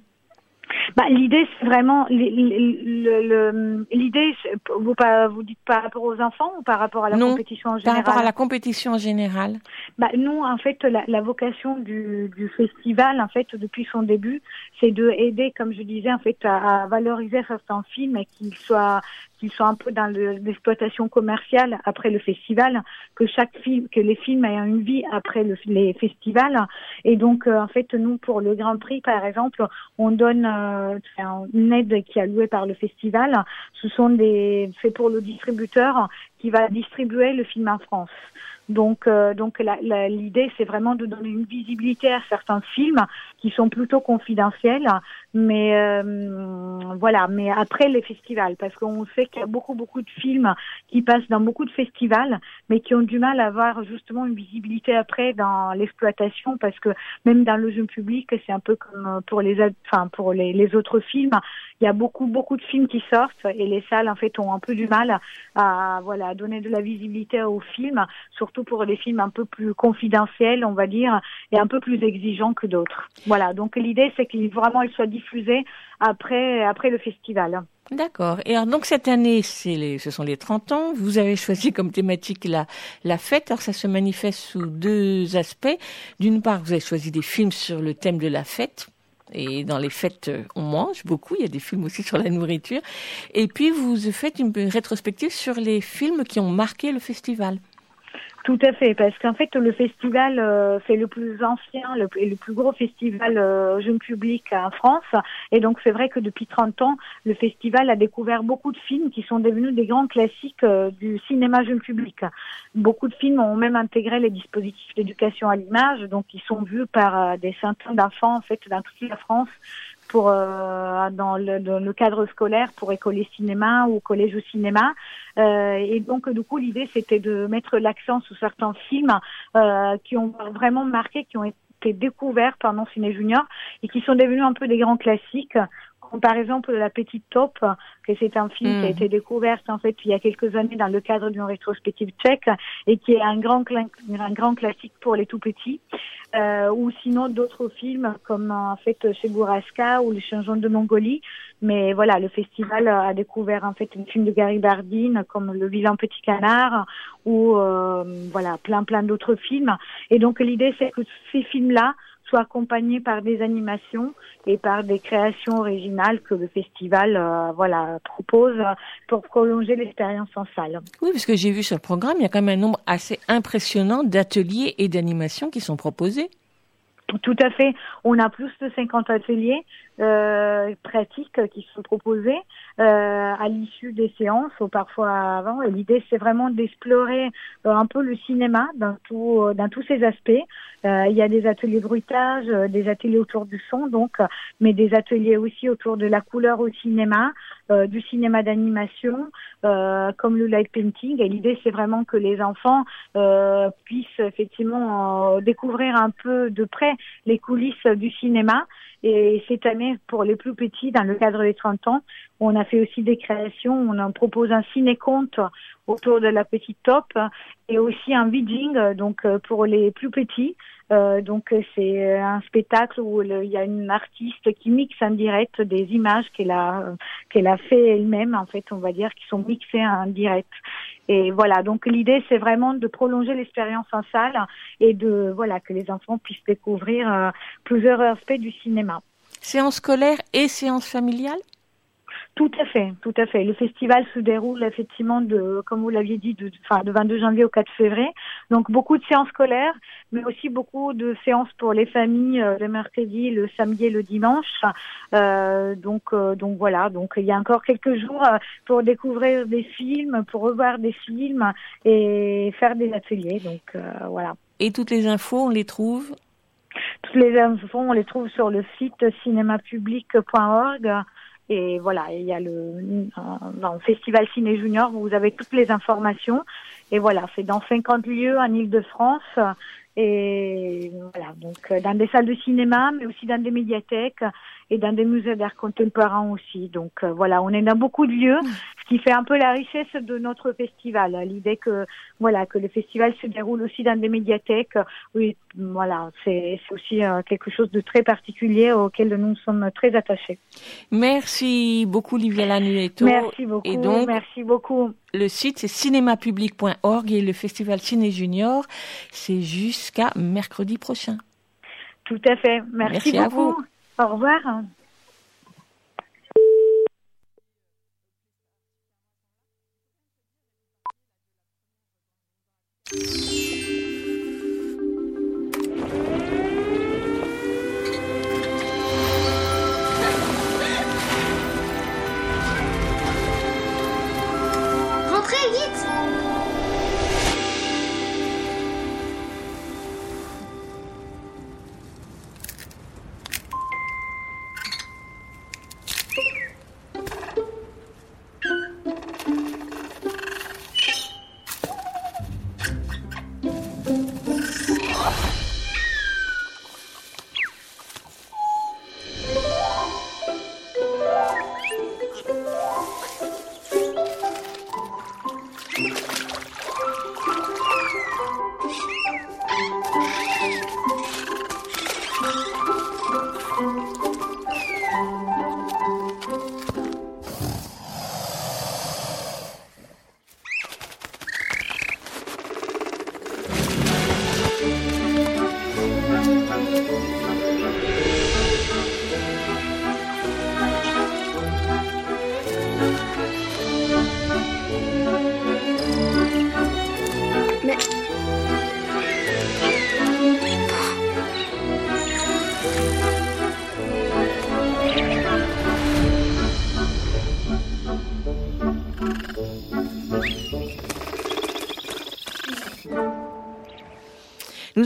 Bah, l'idée, c'est vraiment l'idée. Vous dites par rapport aux enfants ou par rapport à la Non, compétition en par général rapport à la compétition en général. Bah, nous, en fait, la, la vocation du, du festival, en fait, depuis son début, c'est de aider, comme je disais, en fait, à, à valoriser certains films et qu'ils soient qu'ils soient un peu dans le- l'exploitation commerciale après le festival, que chaque film, que les films aient une vie après le, les festivals. Et donc, euh, en fait, nous, pour le Grand Prix, par exemple, on donne euh, une aide qui est allouée par le festival. Ce sont des, c'est pour le distributeur qui va distribuer le film en France. Donc, euh, donc l'idée, c'est vraiment de donner une visibilité à certains films qui sont plutôt confidentiels, mais euh, voilà. Mais après les festivals, parce qu'on sait qu'il y a beaucoup, beaucoup de films qui passent dans beaucoup de festivals, mais qui ont du mal à avoir justement une visibilité après dans l'exploitation, parce que même dans le jeune public, c'est un peu comme pour les, enfin pour les autres films, il y a beaucoup, beaucoup de films qui sortent et les salles en fait ont un peu du mal à voilà à donner de la visibilité aux films, surtout pour les films un peu plus confidentiels, on va dire, et un peu plus exigeants que d'autres. Voilà, donc l'idée c'est qu'ils vraiment ils soient diffusés après après le festival. D'accord. Et alors, donc cette année, c'est les, ce sont les 30 ans. Vous avez choisi comme thématique la, la fête. Alors ça se manifeste sous deux aspects. D'une part, vous avez choisi des films sur le thème de la fête. Et dans les fêtes, euh, on mange beaucoup. Il y a des films aussi sur la nourriture. Et puis, vous faites une rétrospective sur les films qui ont marqué le festival. Tout à fait, parce qu'en fait le festival euh, c'est le plus ancien le, et le plus gros festival euh, jeune public en France, et donc c'est vrai que depuis 30 ans le festival a découvert beaucoup de films qui sont devenus des grands classiques euh, du cinéma jeune public. Beaucoup de films ont même intégré les dispositifs d'éducation à l'image, donc ils sont vus par euh, des centaines d'enfants en fait dans toute la France pour euh, dans, le, dans le cadre scolaire pour école cinéma ou collège au cinéma. Euh, et donc du coup l'idée c'était de mettre l'accent sur certains films euh, qui ont vraiment marqué, qui ont été découverts non ciné junior et qui sont devenus un peu des grands classiques. Comme par exemple La Petite Taupe, que c'est un film qui a été découvert en fait il y a quelques années dans le cadre d'une rétrospective tchèque et qui est un grand un grand classique pour les tout petits. Euh, ou sinon d'autres films comme en fait Bourrasca ou Les Changements de Mongolie. Mais voilà, le festival a découvert en fait un film de Gary Bardine comme Le Vilain Petit Canard ou euh, voilà plein plein d'autres films. Et donc l'idée c'est que ces films-là soient accompagnés par des animations et par des créations originales que le festival euh, voilà propose pour prolonger l'expérience en salle. Oui, parce que j'ai vu sur le programme, il y a quand même un nombre assez impressionnant d'ateliers et d'animations qui sont proposés. Tout à fait. On a plus de 50 ateliers, euh, pratiques qui sont proposées euh, à l'issue des séances ou parfois avant. Et l'idée, c'est vraiment d'explorer euh, un peu le cinéma dans, tout, euh, dans tous ses aspects. Il y a des ateliers bruitage, des ateliers autour du son, donc, mais des ateliers aussi autour de la couleur au cinéma, du cinéma d'animation, comme le light painting. Et l'idée, c'est vraiment que les enfants puissent effectivement découvrir un peu de près les coulisses du cinéma. Et cette année, pour les plus petits, dans le cadre des 30 ans, on a fait aussi des créations. On en propose un ciné-conte autour de la petite top et aussi un vidging, donc euh, pour les plus petits. Euh, donc euh, c'est un spectacle où il y a une artiste qui mixe en direct des images qu'elle a euh, qu'elle a fait elle-même en fait on va dire qui sont mixées en direct. Et voilà. Donc l'idée c'est vraiment de prolonger l'expérience en salle et de voilà que les enfants puissent découvrir euh, plusieurs aspects du cinéma. Séance scolaire et séance familiale? Tout à fait, tout à fait. Le festival se déroule effectivement de, comme vous l'aviez dit, de, enfin, de 22 janvier au 4 février. Donc beaucoup de séances scolaires, mais aussi beaucoup de séances pour les familles euh, le mercredi, le samedi et le dimanche. Euh, donc, euh, donc voilà. Donc il y a encore quelques jours euh, pour découvrir des films, pour revoir des films et faire des ateliers. Donc euh, voilà. Et toutes les infos, on les trouve? Toutes les infos, on les trouve sur le site cinémapublic.org. Et voilà, il y a le euh, Festival Ciné Junior, vous avez toutes les informations. Et voilà, c'est dans 50 lieux en Ile-de-France. Et voilà, donc euh, dans des salles de cinéma, mais aussi dans des médiathèques et dans des musées d'art contemporain aussi. Donc euh, voilà, on est dans beaucoup de lieux, ce qui fait un peu la richesse de notre festival. L'idée que voilà que le festival se déroule aussi dans des médiathèques, oui, voilà, c'est aussi euh, quelque chose de très particulier auquel nous sommes très attachés. Merci beaucoup, Livia Lanueto. Merci beaucoup. Et donc, merci beaucoup. le site, c'est cinémapublic.org et le festival Ciné Junior, c'est jusqu'à mercredi prochain. Tout à fait. Merci, Merci à beaucoup. vous. Au revoir.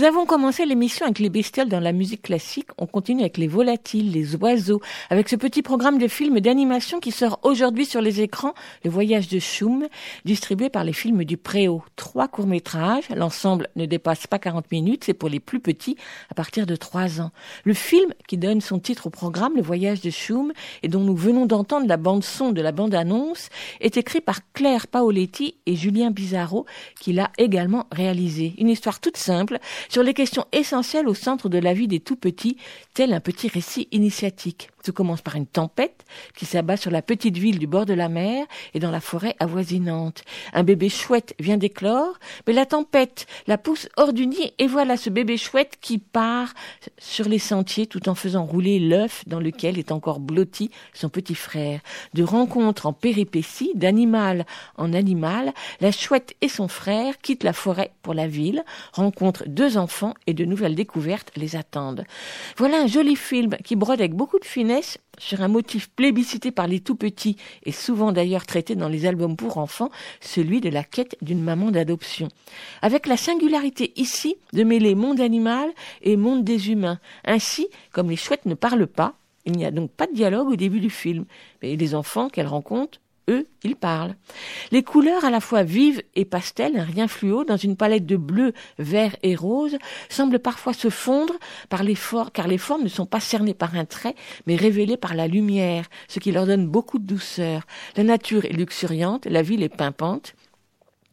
Nous avons commencé l'émission avec les bestioles dans la musique classique. On continue avec les volatiles, les oiseaux, avec ce petit programme de films d'animation qui sort aujourd'hui sur les écrans, Le Voyage de Choum, distribué par les films du Préau. Trois courts-métrages, l'ensemble ne dépasse pas 40 minutes, c'est pour les plus petits, à partir de 3 ans. Le film qui donne son titre au programme, Le Voyage de Choum, et dont nous venons d'entendre la bande-son de la bande-annonce, est écrit par Claire Paoletti et Julien Bizarro, qui l'a également réalisé. Une histoire toute simple, sur les questions essentielles au centre de la vie des tout-petits, tel un petit récit initiatique. Tout commence par une tempête qui s'abat sur la petite ville du bord de la mer et dans la forêt avoisinante. Un bébé chouette vient d'éclore, mais la tempête la pousse hors du nid et voilà ce bébé chouette qui part sur les sentiers tout en faisant rouler l'œuf dans lequel est encore blotti son petit frère. De rencontre en péripéties, d'animal en animal, la chouette et son frère quittent la forêt pour la ville, rencontrent deux enfants et de nouvelles découvertes les attendent. Voilà un joli film qui brode avec beaucoup de finesse sur un motif plébiscité par les tout-petits et souvent d'ailleurs traité dans les albums pour enfants, celui de la quête d'une maman d'adoption. Avec la singularité ici de mêler monde animal et monde des humains. Ainsi, comme les chouettes ne parlent pas, il n'y a donc pas de dialogue au début du film. Mais les enfants qu'elle rencontre eux, ils parlent. Les couleurs à la fois vives et pastel, un rien fluo, dans une palette de bleu, vert et rose, semblent parfois se fondre par car les formes ne sont pas cernées par un trait, mais révélées par la lumière, ce qui leur donne beaucoup de douceur. La nature est luxuriante, la ville est pimpante,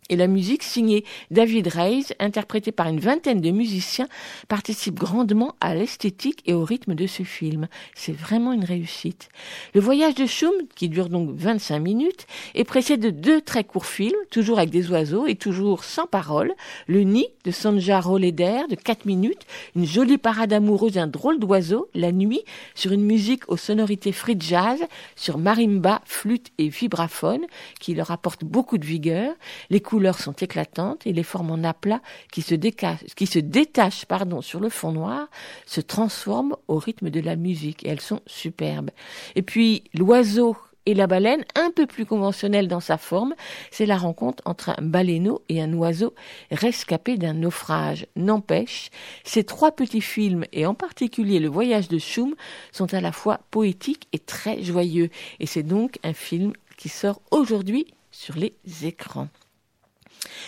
et la musique signée David Reis, interprétée par une vingtaine de musiciens, participe grandement à l'esthétique et au rythme de ce film. C'est vraiment une réussite. Le voyage de Schum, qui dure donc 25 minutes, est précédé de deux très courts films, toujours avec des oiseaux et toujours sans parole. Le Nid de Sanja Rolleder de 4 minutes, une jolie parade amoureuse d'un drôle d'oiseau, la nuit, sur une musique aux sonorités free jazz, sur marimba, flûte et vibraphone, qui leur apporte beaucoup de vigueur. Les couleurs sont éclatantes et les formes en aplat qui se, détachent pardon, sur le fond noir se transforment au rythme de la musique et elles sont superbes. Et puis l'oiseau et la baleine, un peu plus conventionnelle dans sa forme, c'est la rencontre entre un baleineau et un oiseau rescapé d'un naufrage. N'empêche, ces trois petits films, et en particulier Le voyage de Schum, sont à la fois poétiques et très joyeux. Et c'est donc un film qui sort aujourd'hui sur les écrans.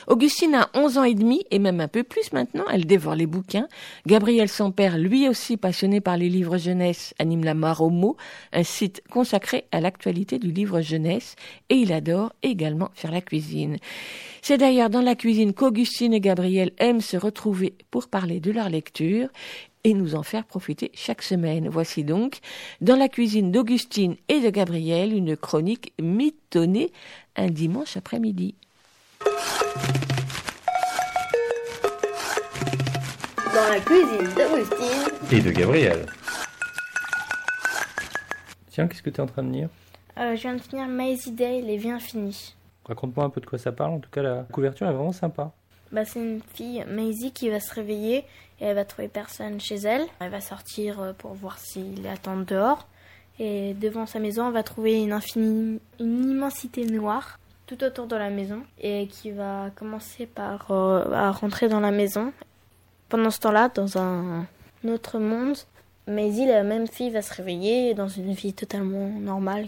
Augustine a 11 ans et demi, et même un peu plus maintenant, elle dévore les bouquins. Gabriel, son père, lui aussi passionné par les livres jeunesse, anime la Maromo, un site consacré à l'actualité du livre jeunesse, et il adore également faire la cuisine. C'est d'ailleurs dans la cuisine qu'Augustine et Gabriel aiment se retrouver pour parler de leur lecture et nous en faire profiter chaque semaine. Voici donc, dans la cuisine d'Augustine et de Gabriel, une chronique mitonnée un dimanche après-midi. Dans la cuisine d'Augustine et de Gabriel. Tiens, qu'est-ce que tu es en train de lire euh, Je viens de finir Maisie Day, Les Viens Finis. Raconte-moi un peu de quoi ça parle. En tout cas, la couverture est vraiment sympa. Bah, c'est une fille, Maisie, qui va se réveiller et elle va trouver personne chez elle. Elle va sortir euh, pour voir s'il attend dehors. Et devant sa maison, elle va trouver une, infinie, une immensité noire tout autour de la maison et qui va commencer par euh, à rentrer dans la maison. Pendant ce temps-là, dans un autre monde, Maisie, la même fille, va se réveiller dans une vie totalement normale.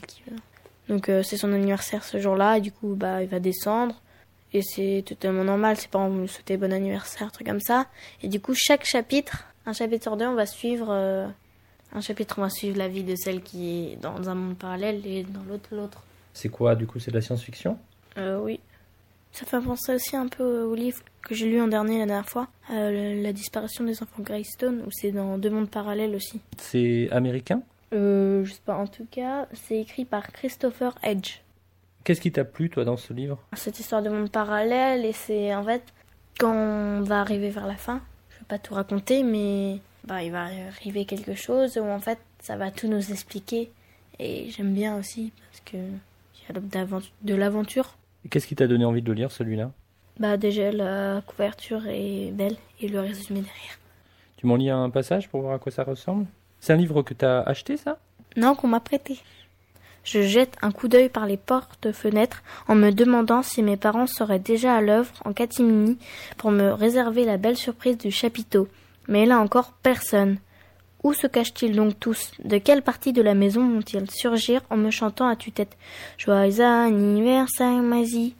Donc euh, c'est son anniversaire ce jour-là, et du coup, bah, il va descendre. Et c'est totalement normal, c'est pas on lui souhaiter bon anniversaire, truc comme ça. Et du coup, chaque chapitre, un chapitre sur deux, on va suivre... Euh, un chapitre, on va suivre la vie de celle qui est dans un monde parallèle et dans l'autre, l'autre. C'est quoi, du coup, c'est de la science-fiction? Euh, oui. Ça fait penser aussi un peu au livre que j'ai lu en dernier la dernière fois, euh, La disparition des enfants Greystone, où c'est dans deux mondes parallèles aussi. C'est américain? Euh, Je sais pas, en tout cas, c'est écrit par Christopher Edge. Qu'est-ce qui t'a plu, toi, dans ce livre? Cette histoire de monde parallèle, et c'est en fait, quand on va arriver vers la fin, je vais pas tout raconter, mais bah, il va arriver quelque chose où en fait, ça va tout nous expliquer. Et j'aime bien aussi, parce que il y a de l'aventure Qu'est-ce qui t'a donné envie de le lire celui-là? Bah déjà la couverture est belle et le résumé derrière. Tu m'en lis un passage pour voir à quoi ça ressemble? C'est un livre que t'as acheté ça? Non, qu'on m'a prêté. Je jette un coup d'œil par les portes-fenêtres en me demandant si mes parents seraient déjà à l'œuvre en catimini pour me réserver la belle surprise du chapiteau. Mais là encore, personne. Où se cachent-ils donc tous? De quelle partie de la maison vont-ils surgir en me chantant à tue-tête? Joyeux anniversaire, Mazie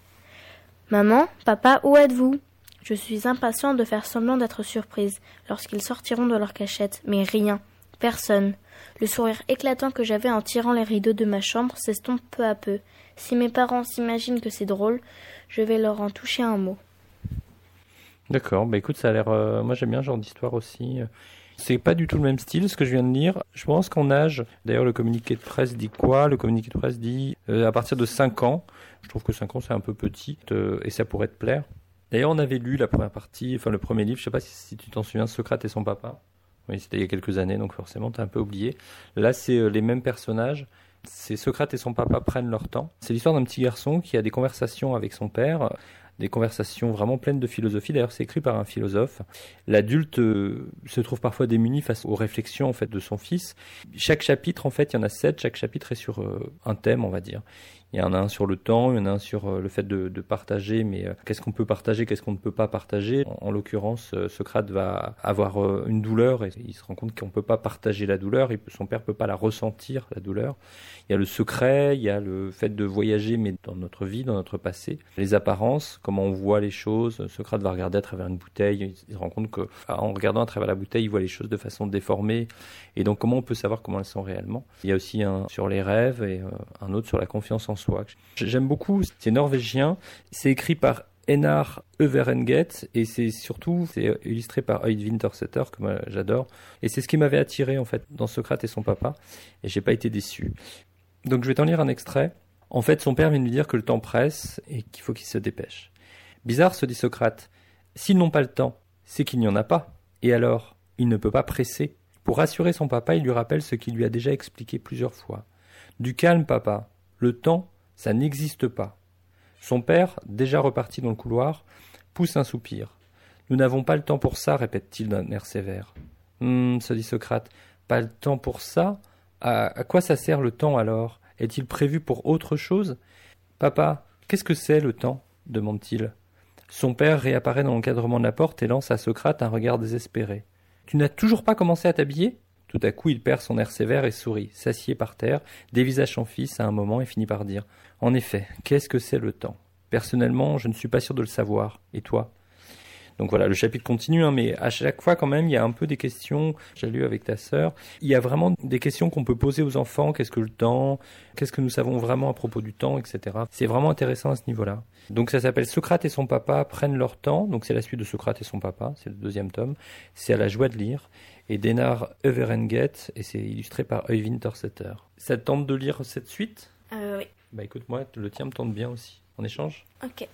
Maman, papa, où êtes-vous? Je suis impatient de faire semblant d'être surprise lorsqu'ils sortiront de leur cachette, mais rien, personne. Le sourire éclatant que j'avais en tirant les rideaux de ma chambre s'estompe peu à peu. Si mes parents s'imaginent que c'est drôle, je vais leur en toucher un mot. D'accord, bah écoute, ça a l'air. Euh, moi j'aime bien ce genre d'histoire aussi. C'est pas du tout le même style, ce que je viens de lire. Je pense qu'en âge, d'ailleurs le communiqué de presse dit quoi? Le communiqué de presse dit euh, à partir de 5 ans. Je trouve que 5 ans c'est un peu petit et ça pourrait te plaire. D'ailleurs on avait lu la première partie, enfin le premier livre, je sais pas si, tu t'en souviens, Socrate et son papa. Oui, c'était il y a quelques années, donc forcément t'as un peu oublié. Là c'est euh, les mêmes personnages. C'est Socrate et son papa prennent leur temps. C'est l'histoire d'un petit garçon qui a des conversations avec son père des conversations vraiment pleines de philosophie. D'ailleurs, c'est écrit par un philosophe. L'adulte euh, se trouve parfois démuni face aux réflexions en fait de son fils. Chaque chapitre, en fait, il y en a sept. Chaque chapitre est sur euh, un thème, on va dire. Il y en a un sur le temps, il y en a un sur euh, le fait de, partager, mais euh, qu'est-ce qu'on peut partager, qu'est-ce qu'on ne peut pas partager? En, en l'occurrence, euh, Socrate va avoir une douleur et il se rend compte qu'on ne peut pas partager la douleur, son père ne peut pas la ressentir, la douleur. Il y a le secret, il y a le fait de voyager, mais dans notre vie, dans notre passé. Les apparences, comment on voit les choses. Socrate va regarder à travers une bouteille, il se rend compte qu'en regardant à travers la bouteille, il voit les choses de façon déformée. Et donc, comment on peut savoir comment elles sont réellement? Il y a aussi un sur les rêves et un autre sur la confiance en soi. J'aime beaucoup, c'est norvégien, c'est écrit par Enar Everenget et c'est surtout c'est illustré par Øyd Wintersetter que j'adore et c'est ce qui m'avait attiré en fait dans Socrate et son papa et j'ai pas été déçu. Donc je vais t'en lire un extrait. En fait, son père vient de lui dire que le temps presse et qu'il faut qu'il se dépêche. Bizarre, se dit Socrate. S'ils n'ont pas le temps, c'est qu'il n'y en a pas. Et alors, il ne peut pas presser. Pour rassurer son papa, il lui rappelle ce qu'il lui a déjà expliqué plusieurs fois. Du calme, papa. Le temps, ça n'existe pas. Son père, déjà reparti dans le couloir, pousse un soupir. Nous n'avons pas le temps pour ça, répète-t-il d'un air sévère. Hum, se dit Socrate, pas le temps pour ça? À, à quoi ça sert le temps alors? Est-il prévu pour autre chose? Papa, qu'est-ce que c'est le temps? demande-t-il. Son père réapparaît dans l'encadrement de la porte et lance à Socrate un regard désespéré. Tu n'as toujours pas commencé à t'habiller? Tout à coup, il perd son air sévère et sourit, s'assied par terre, dévisage son fils à un moment et finit par dire En effet, qu'est-ce que c'est le temps? Personnellement, je ne suis pas sûr de le savoir. Et toi? Donc voilà, le chapitre continue, hein, mais à chaque fois quand même, il y a un peu des questions, j'ai lu avec ta sœur, il y a vraiment des questions qu'on peut poser aux enfants, qu'est-ce que le temps, qu'est-ce que nous savons vraiment à propos du temps, etc. C'est vraiment intéressant à ce niveau-là. Donc ça s'appelle Socrate et son papa prennent leur temps, donc c'est la suite de Socrate et son papa, c'est le deuxième tome, c'est à la joie de lire, et Denar Everenget, et c'est illustré par Øyvind Torsetter. Ça te tente de lire cette suite? Euh, oui. Bah écoute, moi, le tien me tente bien aussi. En échange? Ok.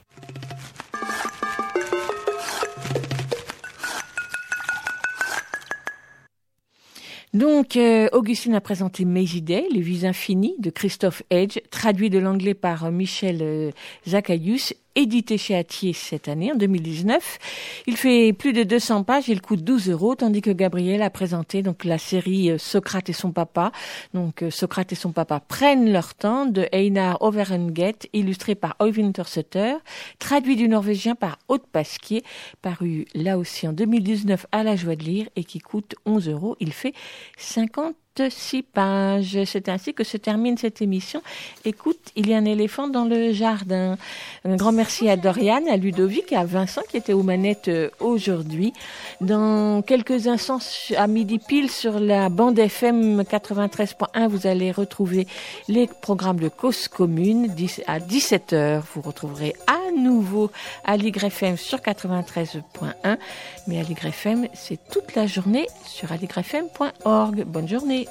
Donc, euh, Augustine a présenté Maisie Day, Les Vies Infinies de Christophe Edge, traduit de l'anglais par euh, Michel euh, Zacharius, édité chez Atier cette année, en 2019. Il fait plus de 200 pages, il coûte 12 euros, tandis que Gabriel a présenté donc la série euh, Socrate et son papa. Donc, euh, Socrate et son papa prennent leur temps de Einar Overenget, illustré par Øyvind Torseter, traduit du norvégien par Aude Pasquier, paru là aussi en 2019 à la joie de lire et qui coûte 11 euros. Il fait 56 pages. C'est ainsi que se termine cette émission. Écoute, il y a un éléphant dans le jardin. Un grand merci à Doriane, à Ludovic et à Vincent qui étaient aux manettes euh, aujourd'hui. Dans quelques instants, à midi pile, sur la bande FM 93.1, vous allez retrouver les programmes de cause commune. À 17h, vous retrouverez à nouveau Aligre FM sur 93.1. Mais Aligre FM, c'est toute la journée sur aligrefm.org. Bonne journée.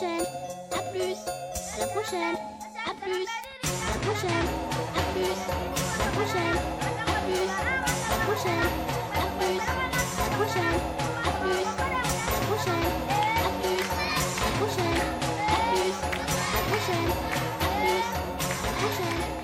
prochaine, à plus, à la prochaine, à plus, à la prochaine, à plus, à la prochaine, à plus, à la prochaine, à plus, à la prochaine, à plus, à la prochaine, à plus, à la prochaine, à plus, à la prochaine, à plus, à la prochaine.